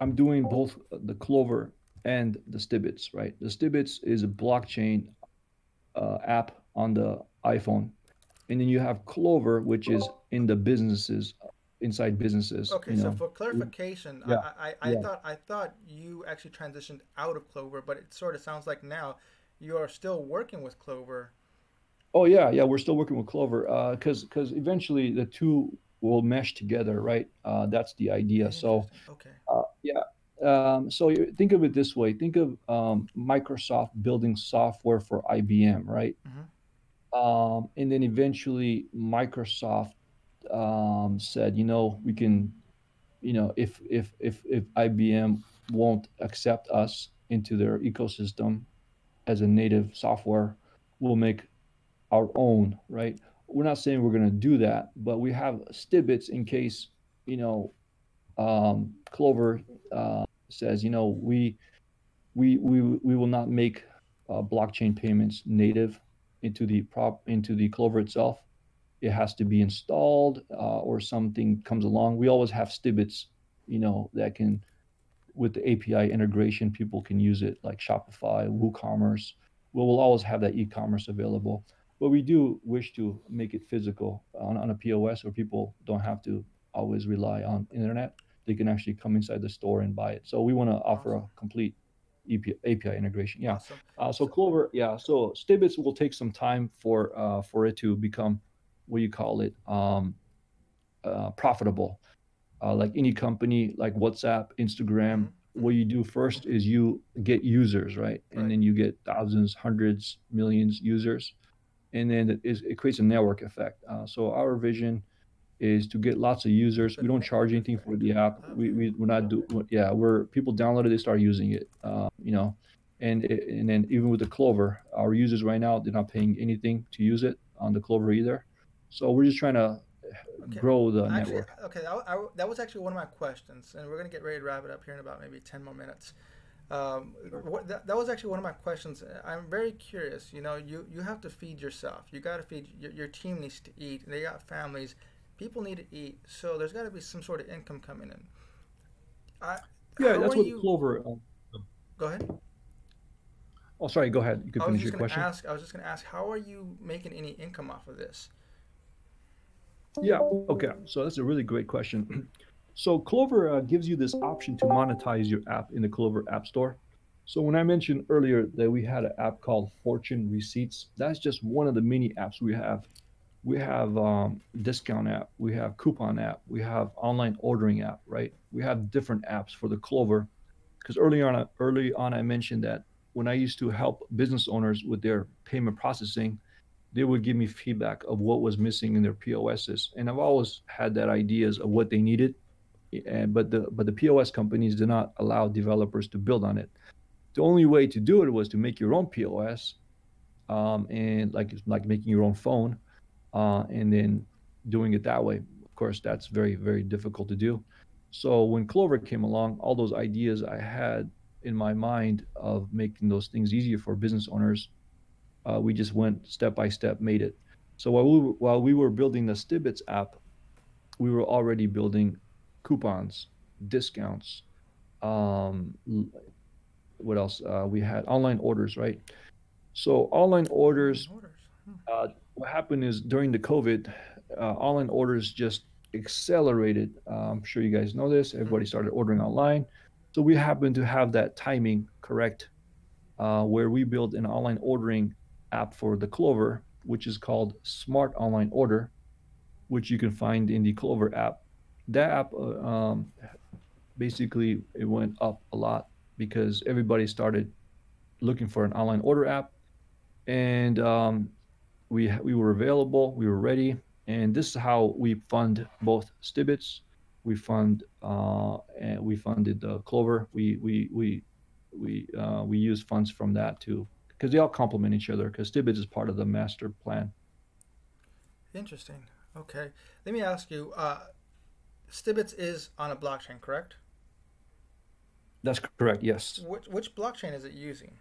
I'm doing both the Clover and the Stibits. Right, the Stibits is a blockchain uh, app on the iPhone, and then you have Clover, which is in the businesses inside businesses. Okay, so know. for clarification, yeah. I, I, I yeah. thought I thought you actually transitioned out of Clover, but it sort of sounds like now you are still working with Clover. Oh yeah, yeah, we're still working with Clover because uh, because eventually the two will mesh together, right? Uh, that's the idea. So okay, uh, yeah. Um, so think of it this way: think of um, Microsoft building software for IBM, right? Mm-hmm. Um, and then eventually Microsoft um, said, you know, we can, you know, if if if if IBM won't accept us into their ecosystem as a native software, we'll make our own, right? We're not saying we're going to do that, but we have stibits in case, you know, um, Clover uh, says, you know, we we we we will not make uh, blockchain payments native into the prop into the Clover itself it has to be installed uh, or something comes along. We always have stibits, you know, that can, with the API integration, people can use it like Shopify, WooCommerce. We will always have that e-commerce available. But we do wish to make it physical on, on a POS where people don't have to always rely on internet. They can actually come inside the store and buy it. So we want to offer a complete API, API integration. Yeah. Awesome. Uh, so Clover, yeah. So Stibits will take some time for uh, for it to become what do you call it um, uh, profitable. Uh, like any company like whatsapp instagram mm-hmm. what you do first is you get users right? And right. then you get thousands hundreds millions users. And then it, is, it creates a network effect. Uh, so our vision is to get lots of users. We don't charge anything for the app. We, we, we're not do yeah we're people download it they start using it uh, you know. And and then even with the clover our users right now they're not paying anything to use it on the clover either so we're just trying to okay. grow the actually, network. Okay, I, I, that was actually one of my questions, and we're gonna get ready to wrap it up here in about maybe ten more minutes. Um, what, that, that, was actually one of my questions. I'm very curious. You know, you, you have to feed yourself. You got to feed your, your team needs to eat. They got families. People need to eat. So there's got to be some sort of income coming in. I, yeah, that's what you... Clover. Uh, go ahead. Oh, sorry. Go ahead. You can finish your question. Ask, I was just going to ask, how are you making any income off of this? Yeah. Okay. So that's a really great question. So Clover uh, gives you this option to monetize your app in the Clover App Store. So when I mentioned earlier that we had an app called Fortune Receipts, that's just one of the many apps we have. We have um, discount app, we have coupon app, we have online ordering app, right? We have different apps for the Clover. Because early on, early on, I mentioned that when I used to help business owners with their payment processing, they would give me feedback of what was missing in their POSs. And I've always had that ideas of what they needed. And, but the but the POS companies did not allow developers to build on it. The only way to do it was to make your own POS, um, and like like making your own phone, uh, and then doing it that way. Of course, that's very very difficult to do. So when Clover came along, all those ideas I had in my mind of making those things easier for business owners uh, we just went step by step, made it. So while we were, while we were building the Stibits app, we were already building coupons, discounts. Um, what else? Uh, we had online orders, right? So online orders. Uh, what happened is during the COVID, uh, online orders just accelerated. Uh, I'm sure you guys know this. Everybody started ordering online. So we happened to have that timing correct, uh, where we built an online ordering app for the Clover, which is called Smart Online Order, which you can find in the Clover app. That app, uh, um, basically, it went up a lot because everybody started looking for an online order app, and um, we we were available, we were ready, and this is how we fund both Stibits we fund uh, and we funded uh, Clover. We we we we uh, we use funds from that too because they all complement each other. Because Stibits is part of the master plan. Interesting. Okay, let me ask you. Uh, Stibits is on a blockchain, correct? That's correct. Yes. Which which blockchain is it using?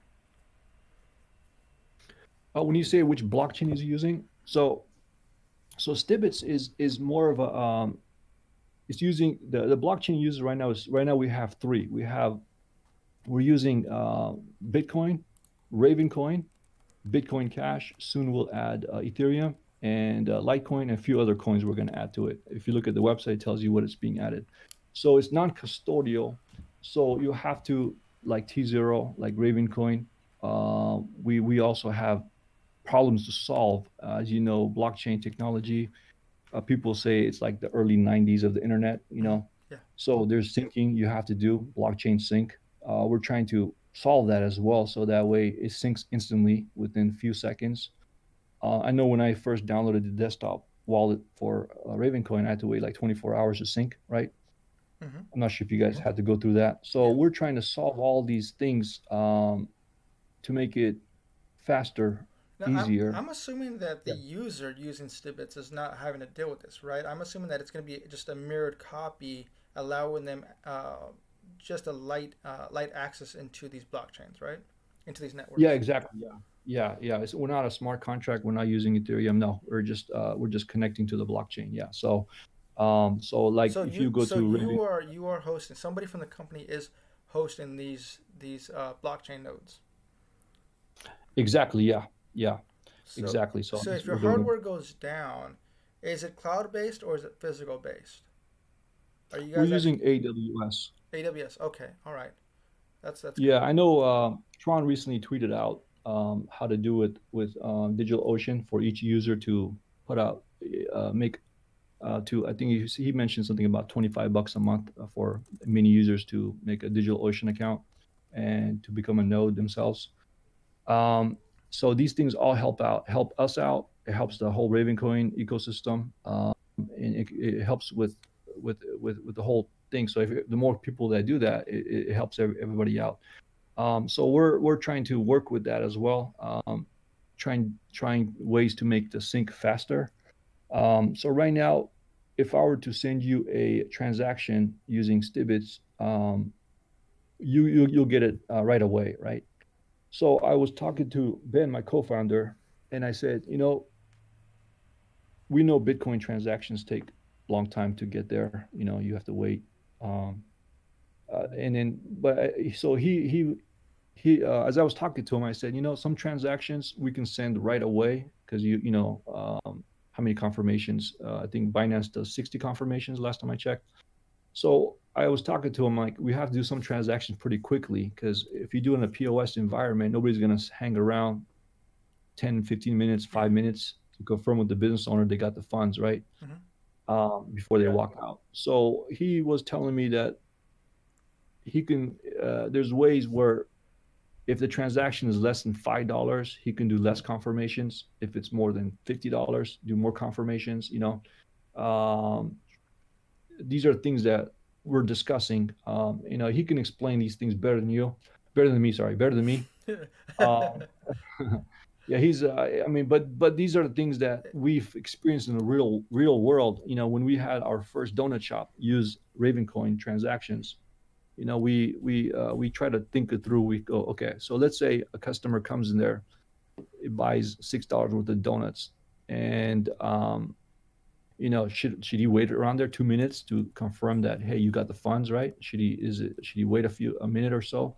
Uh, when you say which blockchain is using, so so Stibits is is more of a um, it's using the, the blockchain uses right now is right now we have three. We have we're using uh, Bitcoin, Ravencoin, Bitcoin Cash. Soon we'll add uh, Ethereum and uh, Litecoin and a few other coins we're going to add to it. If you look at the website, it tells you what it's being added. So it's non-custodial. So you have to like T0, like Ravencoin. Uh, we we also have problems to solve. Uh, as you know, blockchain technology uh, people say it's like the early 90s of the internet you know yeah. so there's syncing you have to do blockchain sync uh, we're trying to solve that as well so that way it syncs instantly within a few seconds uh, i know when i first downloaded the desktop wallet for uh, ravencoin i had to wait like 24 hours to sync right mm-hmm. i'm not sure if you guys had to go through that so we're trying to solve all these things um, to make it faster now, easier. I'm, I'm, assuming that the yeah. user using Stibits is not having to deal with this, right? I'm assuming that it's going to be just a mirrored copy, allowing them uh, just a light uh, light access into these blockchains, right? Into these networks. Yeah, exactly. Yeah, yeah, yeah. It's, we're not a smart contract. We're not using Ethereum. No, we're just uh, we're just connecting to the blockchain. Yeah. So, um, so like so if you, you go so to you are you are hosting somebody from the company is hosting these these uh, blockchain nodes. Exactly. Yeah. Yeah, so, exactly. So, so if your hardware goes down, is it cloud based or is it physical based? Are you guys? We're using AWS. AWS. Okay. All right. That's that's. Yeah, good. I know. Uh, Tron recently tweeted out um, how to do it with um, DigitalOcean for each user to put out, uh, make, uh, to I think he, he mentioned something about twenty five bucks a month for many users to make a DigitalOcean account and to become a node themselves. Um, so these things all help out, help us out. It helps the whole Ravencoin ecosystem, um, and it, it, helps with with with with the whole thing. So if the more people that do that, it, it helps everybody out. Um, so we're we're trying to work with that as well, um, trying trying ways to make the sync faster. Um, so right now, if I were to send you a transaction using Stibits, um, you, you you'll get it uh, right away, right? So I was talking to Ben, my co-founder, and I said, you know, we know Bitcoin transactions take long time to get there. You know, you have to wait. Um, uh, and then, but so he he he uh, as I was talking to him, I said, you know, some transactions we can send right away because you you know um, how many confirmations? Uh, I think Binance does 60 confirmations last time I checked. So I was talking to him like we have to do some transactions pretty quickly because if you do in a POS environment, nobody's to hang around 10, 15 minutes, five minutes to confirm with the business owner they got the funds, right? Mm-hmm. Um, before they walk out. So he was telling me that he can, uh, there's ways where if the transaction is less than $5, he can do less confirmations. If it's more than $50, do more confirmations, you know. Um, these are things that we're discussing. Um, you know, he can explain these things better than you, better than me. Sorry, better than me. um, yeah, he's. Uh, I mean, but but these are the things that we've experienced in the real real world. You know, when we had our first donut shop use Ravencoin transactions, you know, we we uh, we try to think it through. We go, okay, so let's say a customer comes in there, it buys six dollars worth of donuts, and um, you know, should should he wait around there two minutes to confirm that hey, you got the funds right? Should he is it should he wait a few a minute or so?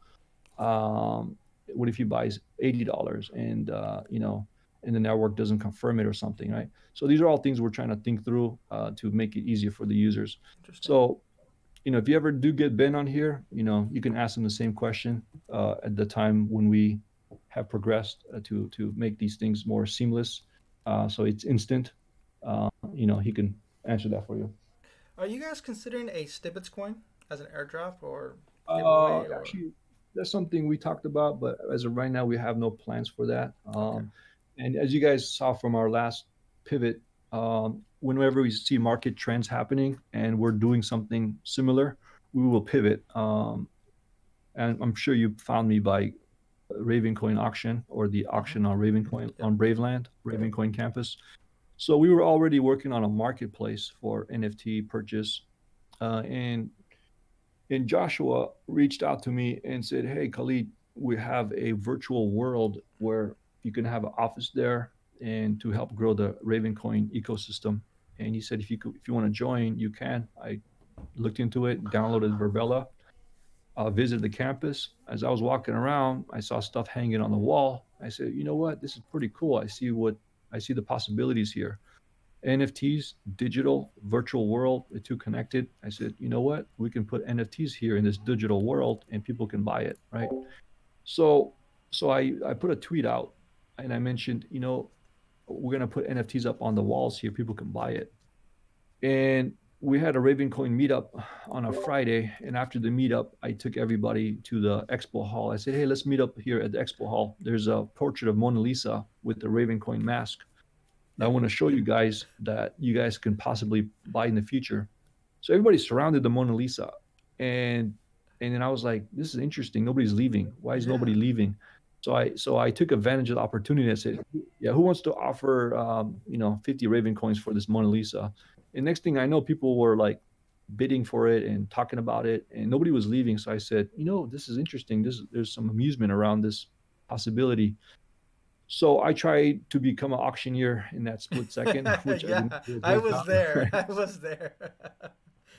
Um, what if he buys eighty dollars and uh, you know, and the network doesn't confirm it or something, right? So these are all things we're trying to think through uh, to make it easier for the users. So, you know, if you ever do get Ben on here, you know, you can ask him the same question uh, at the time when we have progressed uh, to to make these things more seamless. Uh, so it's instant uh, you know, he can answer that for you. Are you guys considering a Stibits coin as an airdrop or uh, or... Actually, that's something we talked about, but as of right now, we have no plans for that. Um, okay. And as you guys saw from our last pivot, um, whenever we see market trends happening and we're doing something similar, we will pivot. Um, and I'm sure you found me by Ravencoin auction or the mm-hmm. auction on Ravencoin on Braveland, Ravencoin campus. So we were already working on a marketplace for NFT purchase, uh, and and Joshua reached out to me and said, "Hey, Khalid, we have a virtual world where you can have an office there and to help grow the Ravencoin ecosystem." And he said, "If you could, if you want to join, you can." I looked into it, downloaded Virbela, uh, visited the campus. As I was walking around, I saw stuff hanging on the wall. I said, "You know what? This is pretty cool. I see what I see the possibilities here." NFTs, digital, virtual world, the two connected. I said, you know what? We can put NFTs here in this digital world and people can buy it, right? So so I, I put a tweet out and I mentioned, you know, we're gonna put NFTs up on the walls here, people can buy it. And we had a Ravencoin meetup on a Friday, and after the meetup, I took everybody to the expo hall. I said, "Hey, let's meet up here at the expo hall. There's a portrait of Mona Lisa with the Ravencoin mask. I want to show you guys that you guys can possibly buy in the future." So everybody surrounded the Mona Lisa, and and then I was like, "This is interesting. Nobody's leaving. Why is yeah. nobody leaving?" So I so I took advantage of the opportunity. I said, "Yeah, who wants to offer um, you know 50 Raven coins for this Mona Lisa?" And next thing I know, people were like bidding for it and talking about it, and nobody was leaving. So I said, you know, this is interesting. This there's some amusement around this possibility. So I tried to become an auctioneer in that split second. Which yeah, I, I was there. I was there.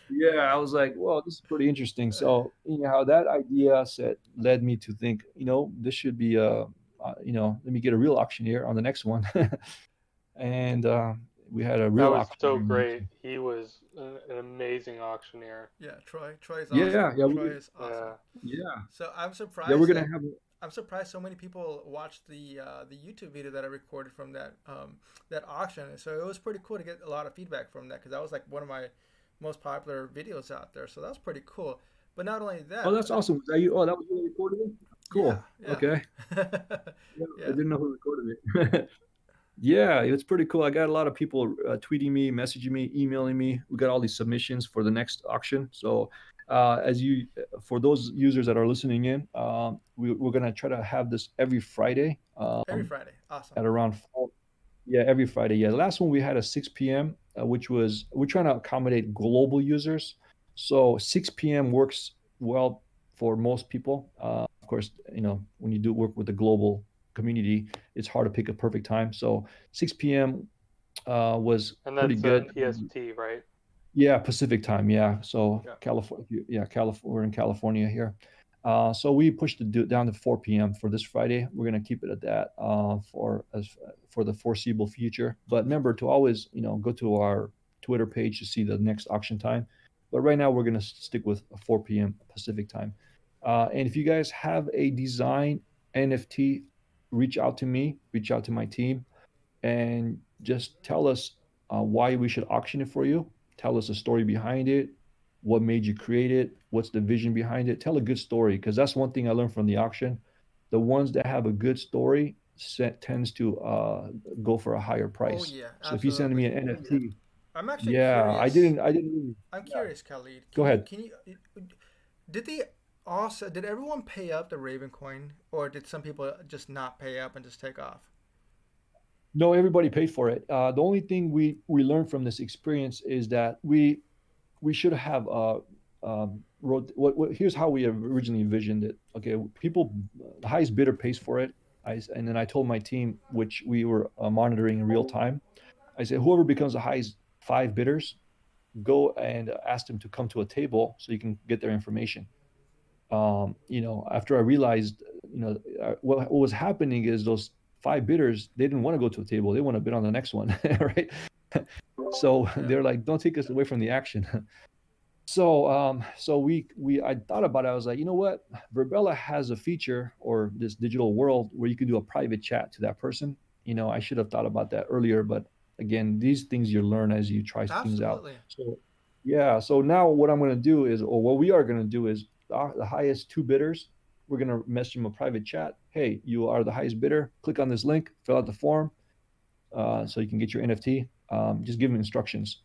yeah, I was like, well, this is pretty interesting. So you know, that idea set led me to think, you know, this should be a, uh, you know, let me get a real auctioneer on the next one. and uh, we had a real. That was so great. He was an, an, amazing auctioneer. Yeah, Troy. Troy's awesome. Yeah, yeah, Troy is awesome. Yeah. yeah. So I'm surprised. Yeah, we're gonna have. I'm surprised so many people watched the uh, the YouTube video that I recorded from that um, that auction. So it was pretty cool to get a lot of feedback from that because that was like one of my most popular videos out there. So that was pretty cool. But not only that. Oh, that's awesome. Was that you? Oh, that was you recorded it. Cool. Yeah, yeah. Okay. yeah, I didn't know who recorded it. Yeah, it's pretty cool. I got a lot of people uh, tweeting me, messaging me, emailing me. We got all these submissions for the next auction. So, uh, as you, for those users that are listening in, um, we, are gonna try to have this every Friday. Um, every Friday, awesome. At around four, yeah, every Friday. Yeah, the last one we had a 6 p.m., uh, which was we're trying to accommodate global users. So 6 p.m. works well for most people. Uh, of course, you know when you do work with the global community, it's hard to pick a perfect time. So 6 p.m. Uh, was and pretty good. PST, right? Yeah, Pacific time. Yeah. So yeah. California. Yeah, California. We're in California here. Uh, so we pushed it down to 4 p.m. for this Friday. We're gonna keep it at that uh, for as for the foreseeable future. But remember to always, you know, go to our Twitter page to see the next auction time. But right now we're gonna stick with 4 p.m. Pacific time. Uh, and if you guys have a design NFT reach out to me, reach out to my team, and just tell us uh, why we should auction it for you. Tell us the story behind it, what made you create it, what's the vision behind it. Tell a good story because that's one thing I learned from the auction. The ones that have a good story set, tends to uh, go for a higher oh, price. Oh, yeah, so if you send me an NFT, I'm actually yeah, curious. I didn't, I didn't. I'm curious, Khalid. Can go ahead. can you? Did they also did everyone pay up the Raven coin, or did some people just not pay up and just take off? No, everybody paid for it. Uh, the only thing we we learned from this experience is that we we should have uh, um, wrote what, what, here's how we originally envisioned it. Okay, people the highest bidder pays for it. I, and then I told my team, which we were uh, monitoring in real time, I said whoever becomes the highest five bidders, go and ask them to come to a table so you can get their information um, you know, after I realized, you know, uh, what, what was happening is those five bidders, they didn't want to go to a table. They want to bid on the next one, right? so they're like, don't take us away from the action. so, um, so we, we, I thought about it. I was like, you know what? Virbela has a feature or this digital world where you can do a private chat to that person. You know, I should have thought about that earlier, but again, these things you learn as you try Absolutely. things out. So, yeah. So now what I'm going to do is, or what we are going to do is the, the highest two bidders, we're going to message them a private chat. Hey, you are the highest bidder. Click on this link, fill out the form uh, so you can get your NFT. um, just giving instructions.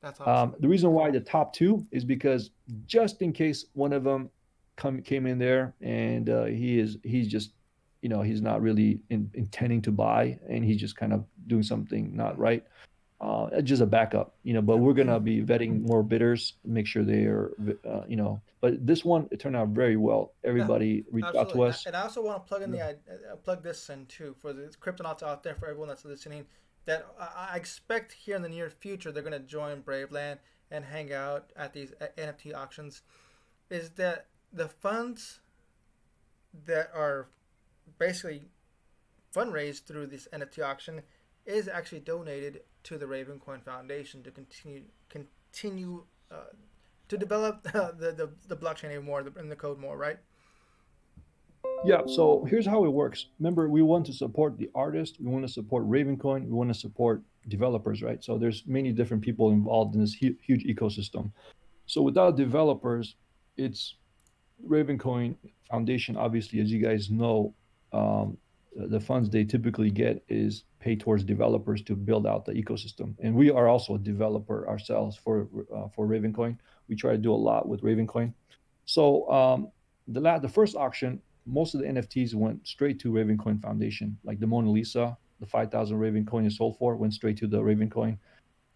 That's awesome. Um, the reason why the top two is because just in case one of them come came in there and uh, he is he's just you know he's not really in, intending to buy and he's just kind of doing something not right uh, just a backup you know but we're gonna be vetting more bidders make sure they are uh, you know but this one it turned out very well. Everybody reached out to us. And i also want to plug in the uh, plug this in too for the cryptonauts out there for everyone that's listening that i expect here in the near future they're going to join braveland and hang out at these uh, nft auctions is that the funds that are basically fundraised through this NFT auction is actually donated to the Ravencoin Foundation to continue continue uh, to develop uh, the, the the blockchain even more and the code more, right? Yeah. So here's how it works. Remember, we want to support the artist. We want to support Ravencoin. We want to support developers, right? So there's many different people involved in this huge, huge ecosystem. So without developers, it's Ravencoin Foundation, obviously, as you guys know, um, the funds they typically get is paid towards developers to build out the ecosystem. And we are also a developer ourselves for uh, for Ravencoin. We try to do a lot with Ravencoin. So um, the la- the first auction, most of the NFTs went straight to Ravencoin Foundation, like the Mona Lisa, the 5,000 Ravencoin is sold for, went straight to the Ravencoin.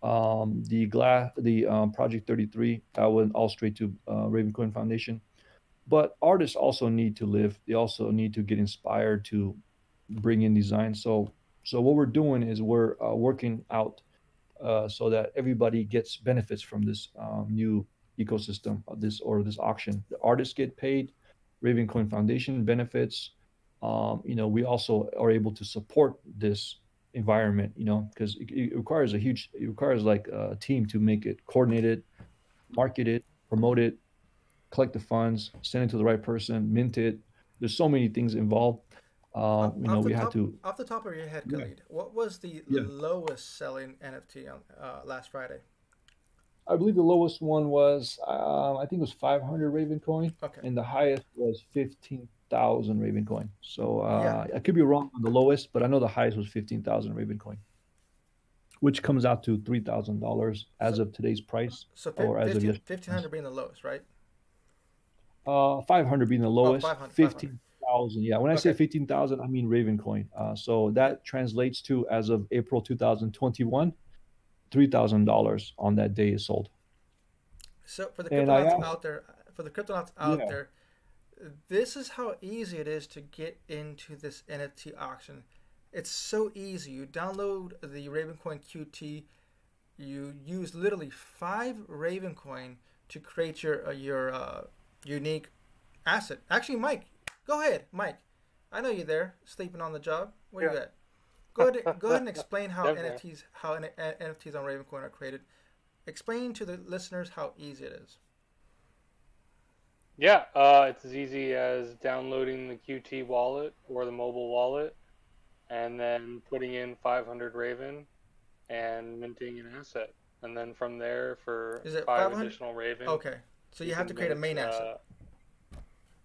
Um, the glass, the um, Project 33, that went all straight to uh, Ravencoin Foundation. But artists also need to live. They also need to get inspired to bring in design. So, so what we're doing is we're uh, working out uh, so that everybody gets benefits from this um, new ecosystem of this or this auction. The artists get paid, Ravencoin Foundation benefits. Um, you know, we also are able to support this environment. You know, because it, it, requires a huge, it requires like a team to make it coordinated, market it, promote it, collect the funds, send it to the right person, mint it. There's so many things involved. Um, you know, we top, had to. Off the top of your head, Khalid, yeah. what was the yeah. lowest selling NFT on uh, last Friday? I believe the lowest one was, uh, I think it was 500 Raven coin, okay. and the highest was 15,000 Raven coin. So uh, yeah. I could be wrong on the lowest, but I know the highest was 15,000 Raven coin, which comes out to three thousand dollars as so, of today's price, so or 15, as of yesterday. 1,500 being the lowest, right? Uh, 500 being the oh, lowest. Oh, 15,000. Yeah. When I say 15,000, I mean Raven coin. Uh, so that translates to, as of April 2021, $3,000 on that day is sold. So for the cryptonauts out there, for the cryptonauts out yeah. there, this is how easy it is to get into this NFT auction. It's so easy. You download the Ravencoin QT. You use literally five Ravencoin to create your uh, your uh, unique asset. Actually, Mike, go ahead, Mike. I know you're there, sleeping on the job. Where yeah. you at? Go ahead, go ahead and explain how NFTs how NFTs on Ravencoin are created. Explain to the listeners how easy it is. Yeah, uh, it's as easy as downloading the QT wallet or the mobile wallet, and then putting in 500 Raven and minting an asset, and then from there for five additional Raven. Okay, so you, you have to create a main uh, asset.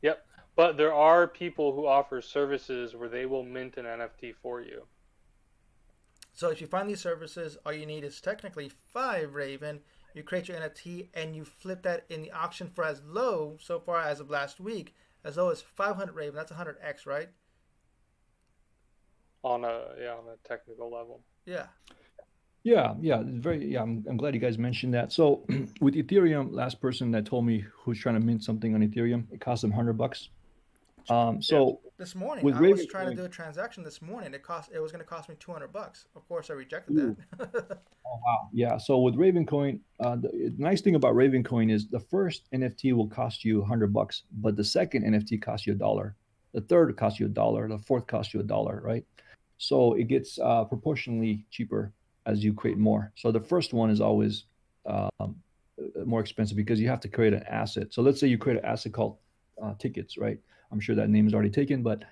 Yep. But there are people who offer services where they will mint an NFT for you. So if you find these services, all you need is technically five Raven. You create your NFT and you flip that in the auction for as low, so far as of last week, as low as 500 Raven. That's 100x, right? On a yeah, on a technical level. Yeah. Yeah, yeah, very. Yeah, I'm, I'm glad you guys mentioned that. So with Ethereum, last person that told me who's trying to mint something on Ethereum, it cost them hundred bucks. Um, so this morning I Raven, was trying to do a transaction this morning. It cost it was going to cost me two hundred bucks. Of course, I rejected ooh. that. oh wow! Yeah. So with Ravencoin, uh, the nice thing about Ravencoin is the first NFT will cost you hundred bucks, but the second NFT costs you a dollar. The third costs you a dollar. The fourth costs you a dollar. Right. So it gets uh, proportionally cheaper as you create more. So the first one is always um, more expensive because you have to create an asset. So let's say you create an asset called uh, tickets, right? I'm sure that name is already taken, but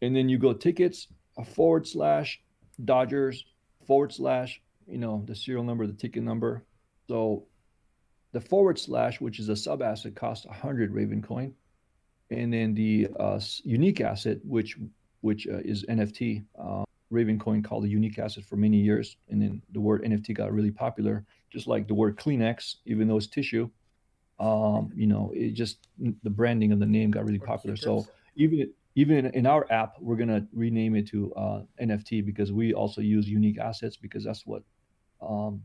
and then you go tickets forward slash Dodgers forward slash you know the serial number, the ticket number. So the forward slash, which is a sub asset, costs 100 Raven coin, and then the uh, unique asset, which which uh, is NFT, uh, Ravencoin called a unique asset for many years, and then the word NFT got really popular, just like the word Kleenex, even though it's tissue. Um, you know, it just the branding of the name got really popular. So even even in our app, we're gonna rename it to uh, NFT because we also use unique assets because that's what um,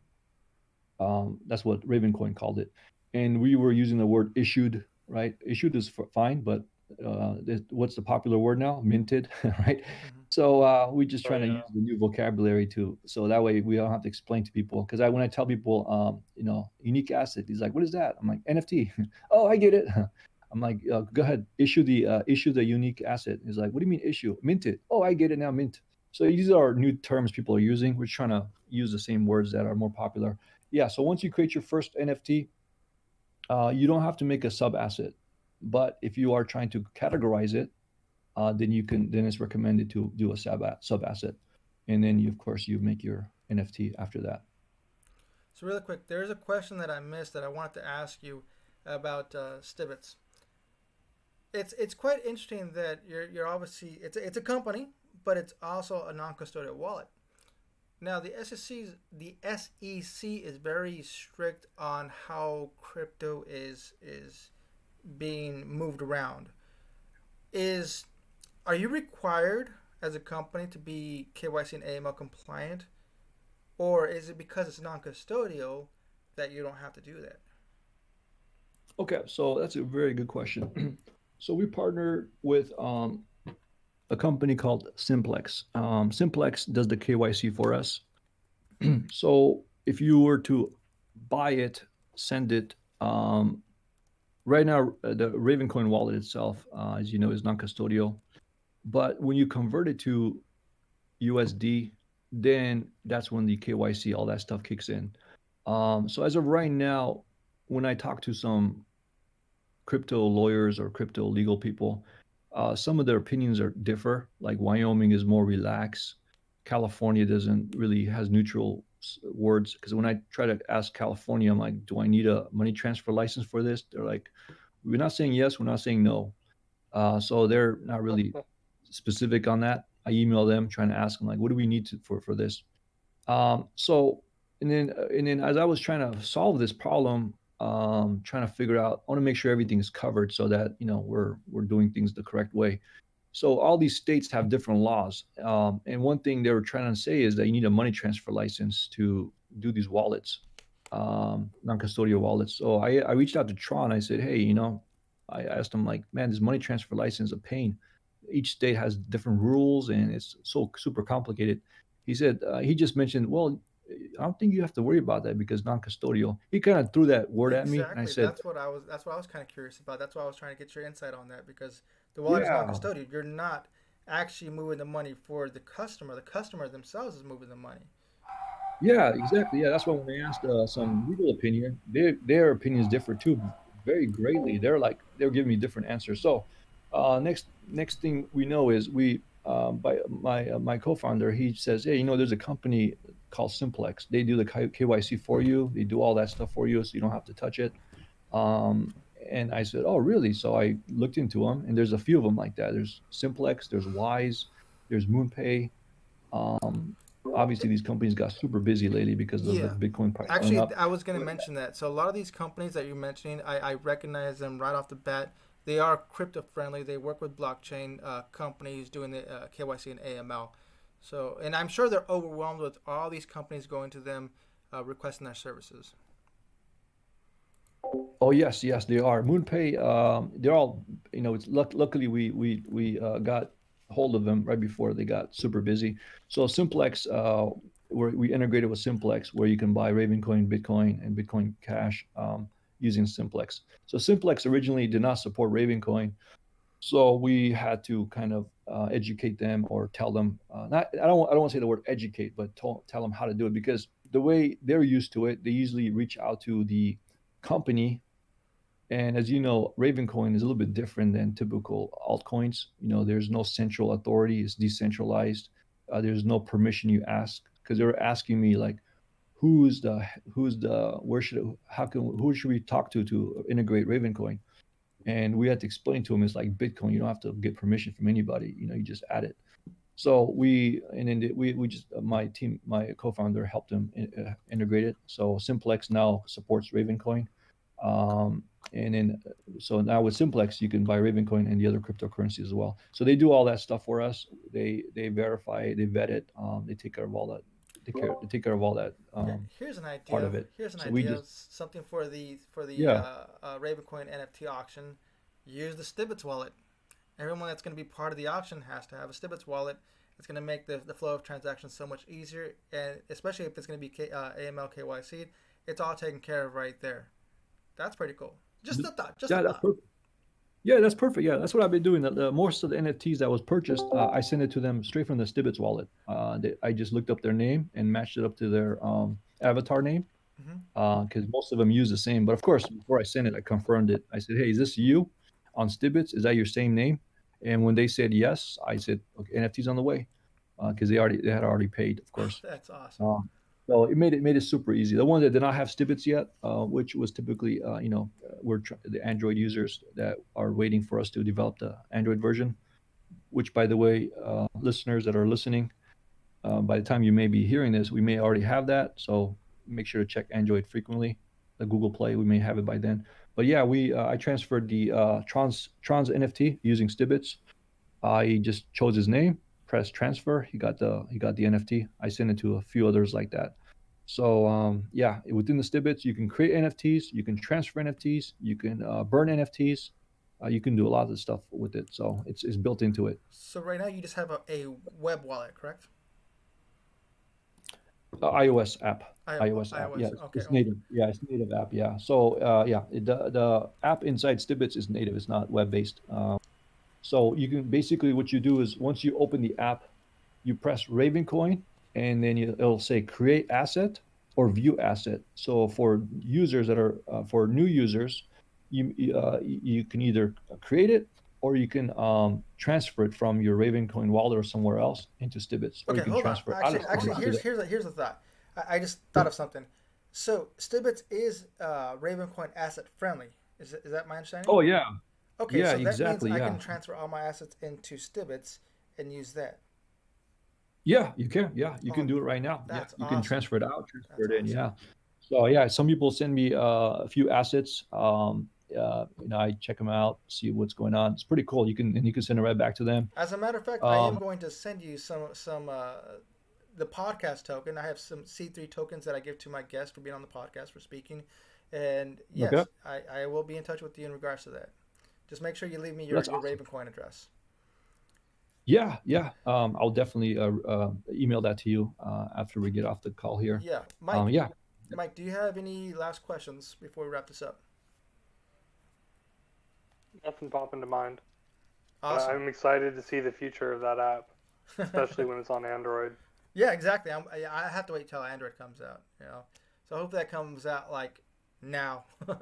um, that's what Ravencoin called it, and we were using the word issued. Right, issued is fine, but uh, what's the popular word now? Minted, right? Mm-hmm. So uh, we just trying oh, yeah. to use the new vocabulary too, so that way we don't have to explain to people. Because I when I tell people, um, you know, unique asset, he's like, "What is that?" I'm like, "NFT." oh, I get it. I'm like, uh, "Go ahead, issue the uh, issue the unique asset." He's like, "What do you mean issue? Minted." Oh, I get it now. Mint. So these are new terms people are using. We're trying to use the same words that are more popular. Yeah. So once you create your first NFT, uh, you don't have to make a sub asset. But if you are trying to categorize it, uh, then you can then it's recommended to do a sub sub asset, and then you of course you make your NFT after that. So really quick, there's a question that I missed that I wanted to ask you about uh, Stibits. It's it's quite interesting that you're you're obviously it's a, it's a company, but it's also a non-custodial wallet. Now the SEC the SEC is very strict on how crypto is is being moved around. Is are you required as a company to be KYC and AML compliant, or is it because it's non-custodial that you don't have to do that? Okay, so that's a very good question. so we partner with um, a company called Simplex. Um, Simplex does the KYC for us. so if you were to buy it, send it, um, right now uh, the Ravencoin wallet itself, uh, as you know, is non-custodial. But when you convert it to USD, then that's when the KYC, all that stuff kicks in. Um, so as of right now, when I talk to some crypto lawyers or crypto legal people, uh, some of their opinions are differ. Like Wyoming is more relaxed. California doesn't really has neutral words because when I try to ask California, I'm like, do I need a money transfer license for this? They're like, we're not saying yes, we're not saying no. Uh, so they're not really specific on that. I email them trying to ask them like, what do we need to, for for this? Um, so and then and then as I was trying to solve this problem, um, trying to figure out, I want to make sure everything is covered so that you know we're we're doing things the correct way. So all these states have different laws, um, and one thing they were trying to say is that you need a money transfer license to do these wallets, um, non-custodial wallets. So I, I reached out to Tron. I said, hey, you know, I asked them like, man, this money transfer license is a pain. Each state has different rules, and it's so super complicated. He said uh, he just mentioned, well, I don't think you have to worry about that because non-custodial. He kind of threw that word exactly. at me, and I said, "That's what I was. That's what I was kind of curious about. That's why I was trying to get your insight on that because the wallet yeah. is non-custodial. You're not actually moving the money for the customer. The customer themselves is moving the money. Yeah, exactly. Yeah, that's why when they asked uh, some legal opinion, their their opinions differ too, very greatly. They're like they're giving me different answers. So, uh, next next thing we know is we um, by my uh, my co-founder he says, hey, you know, there's a company called Simplex. They do the KYC for you. They do all that stuff for you, so you don't have to touch it. Um, and I said, oh, really? So I looked into them, and there's a few of them like that. There's Simplex, there's Wise, there's MoonPay. Um, obviously, these companies got super busy lately because of yeah. the Bitcoin price. Actually, I was going to mention that. So a lot of these companies that you're mentioning, I, I recognize them right off the bat. They are crypto friendly. They work with blockchain uh, companies doing the uh, KYC and AML. So, and I'm sure they're overwhelmed with all these companies going to them uh, requesting their services. Oh yes, yes, they are. MoonPay, um, they're all, you know, it's luck- luckily we we we uh, got hold of them right before they got super busy. So Simplex, uh, where we integrated with Simplex, where you can buy Ravencoin, Bitcoin, and Bitcoin Cash um, using Simplex. So Simplex originally did not support Ravencoin, so we had to kind of uh, educate them or tell them. Uh, not I don't I don't want to say the word educate, but tell, tell them how to do it because the way they're used to it, they usually reach out to the company. And as you know, Ravencoin is a little bit different than typical altcoins. You know, there's no central authority; it's decentralized. Uh, there's no permission you ask because they were asking me like, who's the who's the where should how can who should we talk to to integrate Ravencoin? And we had to explain to them it's like Bitcoin. You don't have to get permission from anybody. You know, you just add it. So we and then we we just my team my co-founder helped him uh, integrate it. So Simplex now supports Ravencoin, um, and then so now with Simplex you can buy Ravencoin and the other cryptocurrencies as well. So they do all that stuff for us. They they verify, they vet it, um, they take care of all that. Take care, they take care of all that. Um, Here's an idea. Part of it. Here's an So we idea. just- something for the for the Yeah. uh, uh, Ravencoin NFT auction. Use the Stibits wallet. Everyone that's going to be part of the auction has to have a Stibits wallet. It's going to make the, the flow of transactions so much easier, and especially if it's going to be K, uh, AML KYC, it's all taken care of right there. That's pretty cool. Just a thought. Just yeah, a thought. perfect. Yeah, that's perfect. Yeah, that's what I've been doing. The, the most of the NFTs that was purchased, uh, I sent it to them straight from the Stibits wallet. Uh, they, I just looked up their name and matched it up to their um, avatar name because most of them use the same. But of course, before I sent it, I confirmed it. I said, "Hey, is this you on Stibits? Is that your same name?" And when they said yes, I said, "Okay, NFTs on the way," because they already they had already paid, of course. That's awesome. So it made it made it super easy. The ones that did not have Stibits yet, uh, which was typically, uh, you know, we're tr- the Android users that are waiting for us to develop the Android version. Which, by the way, uh, listeners that are listening, uh, by the time you may be hearing this, we may already have that. So make sure to check Android frequently. The Google Play, we may have it by then. But yeah, we uh, I transferred the uh, Trans Trans NFT using Stibits. I just chose his name, pressed transfer. He got the he got the NFT. I sent it to a few others like that. So um, yeah, within the Stibits, you can create NFTs, you can transfer NFTs, you can uh, burn NFTs, uh, you can do a lot of stuff with it. So it's it's built into it. So right now you just have a, a web wallet, correct? Uh, iOS app. I- iOS app. iOS, Yeah, it's, okay. it's native. Yeah, it's native app. Yeah. So uh, yeah, it, the the app inside Stibits is native. It's not web based. Um, so you can basically what you do is once you open the app, you press Ravencoin, and then you, it'll say create asset or view asset. So for users that are uh, for new users, you uh, you can either create it or you can um, transfer it from your Ravencoin wallet or somewhere else into Stibits. Or Okay, you can hold on. transfer it out Actually, actually, here's the- here's a, here's a thought. I, I just thought of something. So Stibits is uh, Ravencoin asset friendly. Is, is that my understanding? Oh yeah, okay. yeah, so that exactly, means I yeah. can transfer all my assets into Stibits and use that. Yeah, you can. Yeah, you Oh, can do it right now. Yeah, you awesome. can transfer it out, transfer That's it in. awesome. Yeah. So yeah, some people send me uh, a few assets. Um, uh, you know, I check them out, see what's going on. It's pretty cool. You can and you can send it right back to them. As a matter of fact, I am Um, going to send you some some uh, the podcast token. I have some C3 tokens that I give to my guests for being on the podcast for speaking. And yes, Okay. I, I will be in touch with you in regards to that. Just make sure you leave me your, That's your awesome. Ravencoin address. Yeah, yeah. Um, I'll definitely uh, uh, email that to you uh, after we get off the call here. Yeah, Mike. Um, yeah. Mike, do you have any last questions before we wrap this up? Nothing popping to mind. But Awesome. I'm excited to see the future of that app, especially when it's on Android. yeah, exactly. I'm, I I have to wait till Android comes out. You know, so I hope that comes out like now.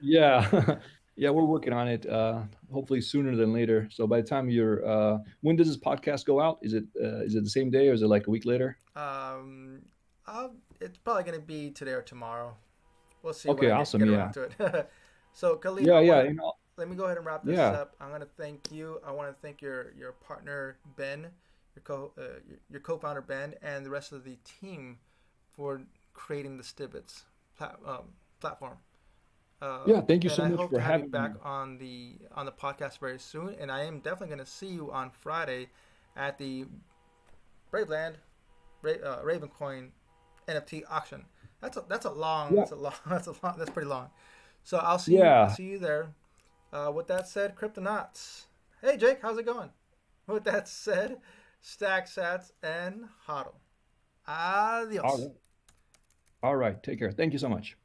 Yeah. yeah, we're working on it. Uh, hopefully sooner than later. So by the time you're, uh, when does this podcast go out? Is it uh, is it the same day or is it like a week later? um, I'll, it's probably going to be today or tomorrow. We'll see. Okay, awesome, yeah. to it. so, Khalid, Yeah, yeah. wanna- You know, let me go ahead and wrap this Yeah. up. I'm going to thank you. I want to thank your your partner Ben, your co uh, your, your co-founder Ben, and the rest of the team for creating the Stibits plat, um, platform. Uh, Yeah, thank you so I much for having me back on the on the podcast very soon. And I am definitely going to see you on Friday at the Braveland Ra- uh, Ravencoin NFT auction. That's a that's a long Yeah. that's a long that's a long that's pretty long. So I'll see you Yeah. I'll see you there. Uh, with that said, Kryptonauts. Hey Jake, how's it going? With that said, Stack Sats and Huddle. Adios. all right. All right. Take care. Thank you so much.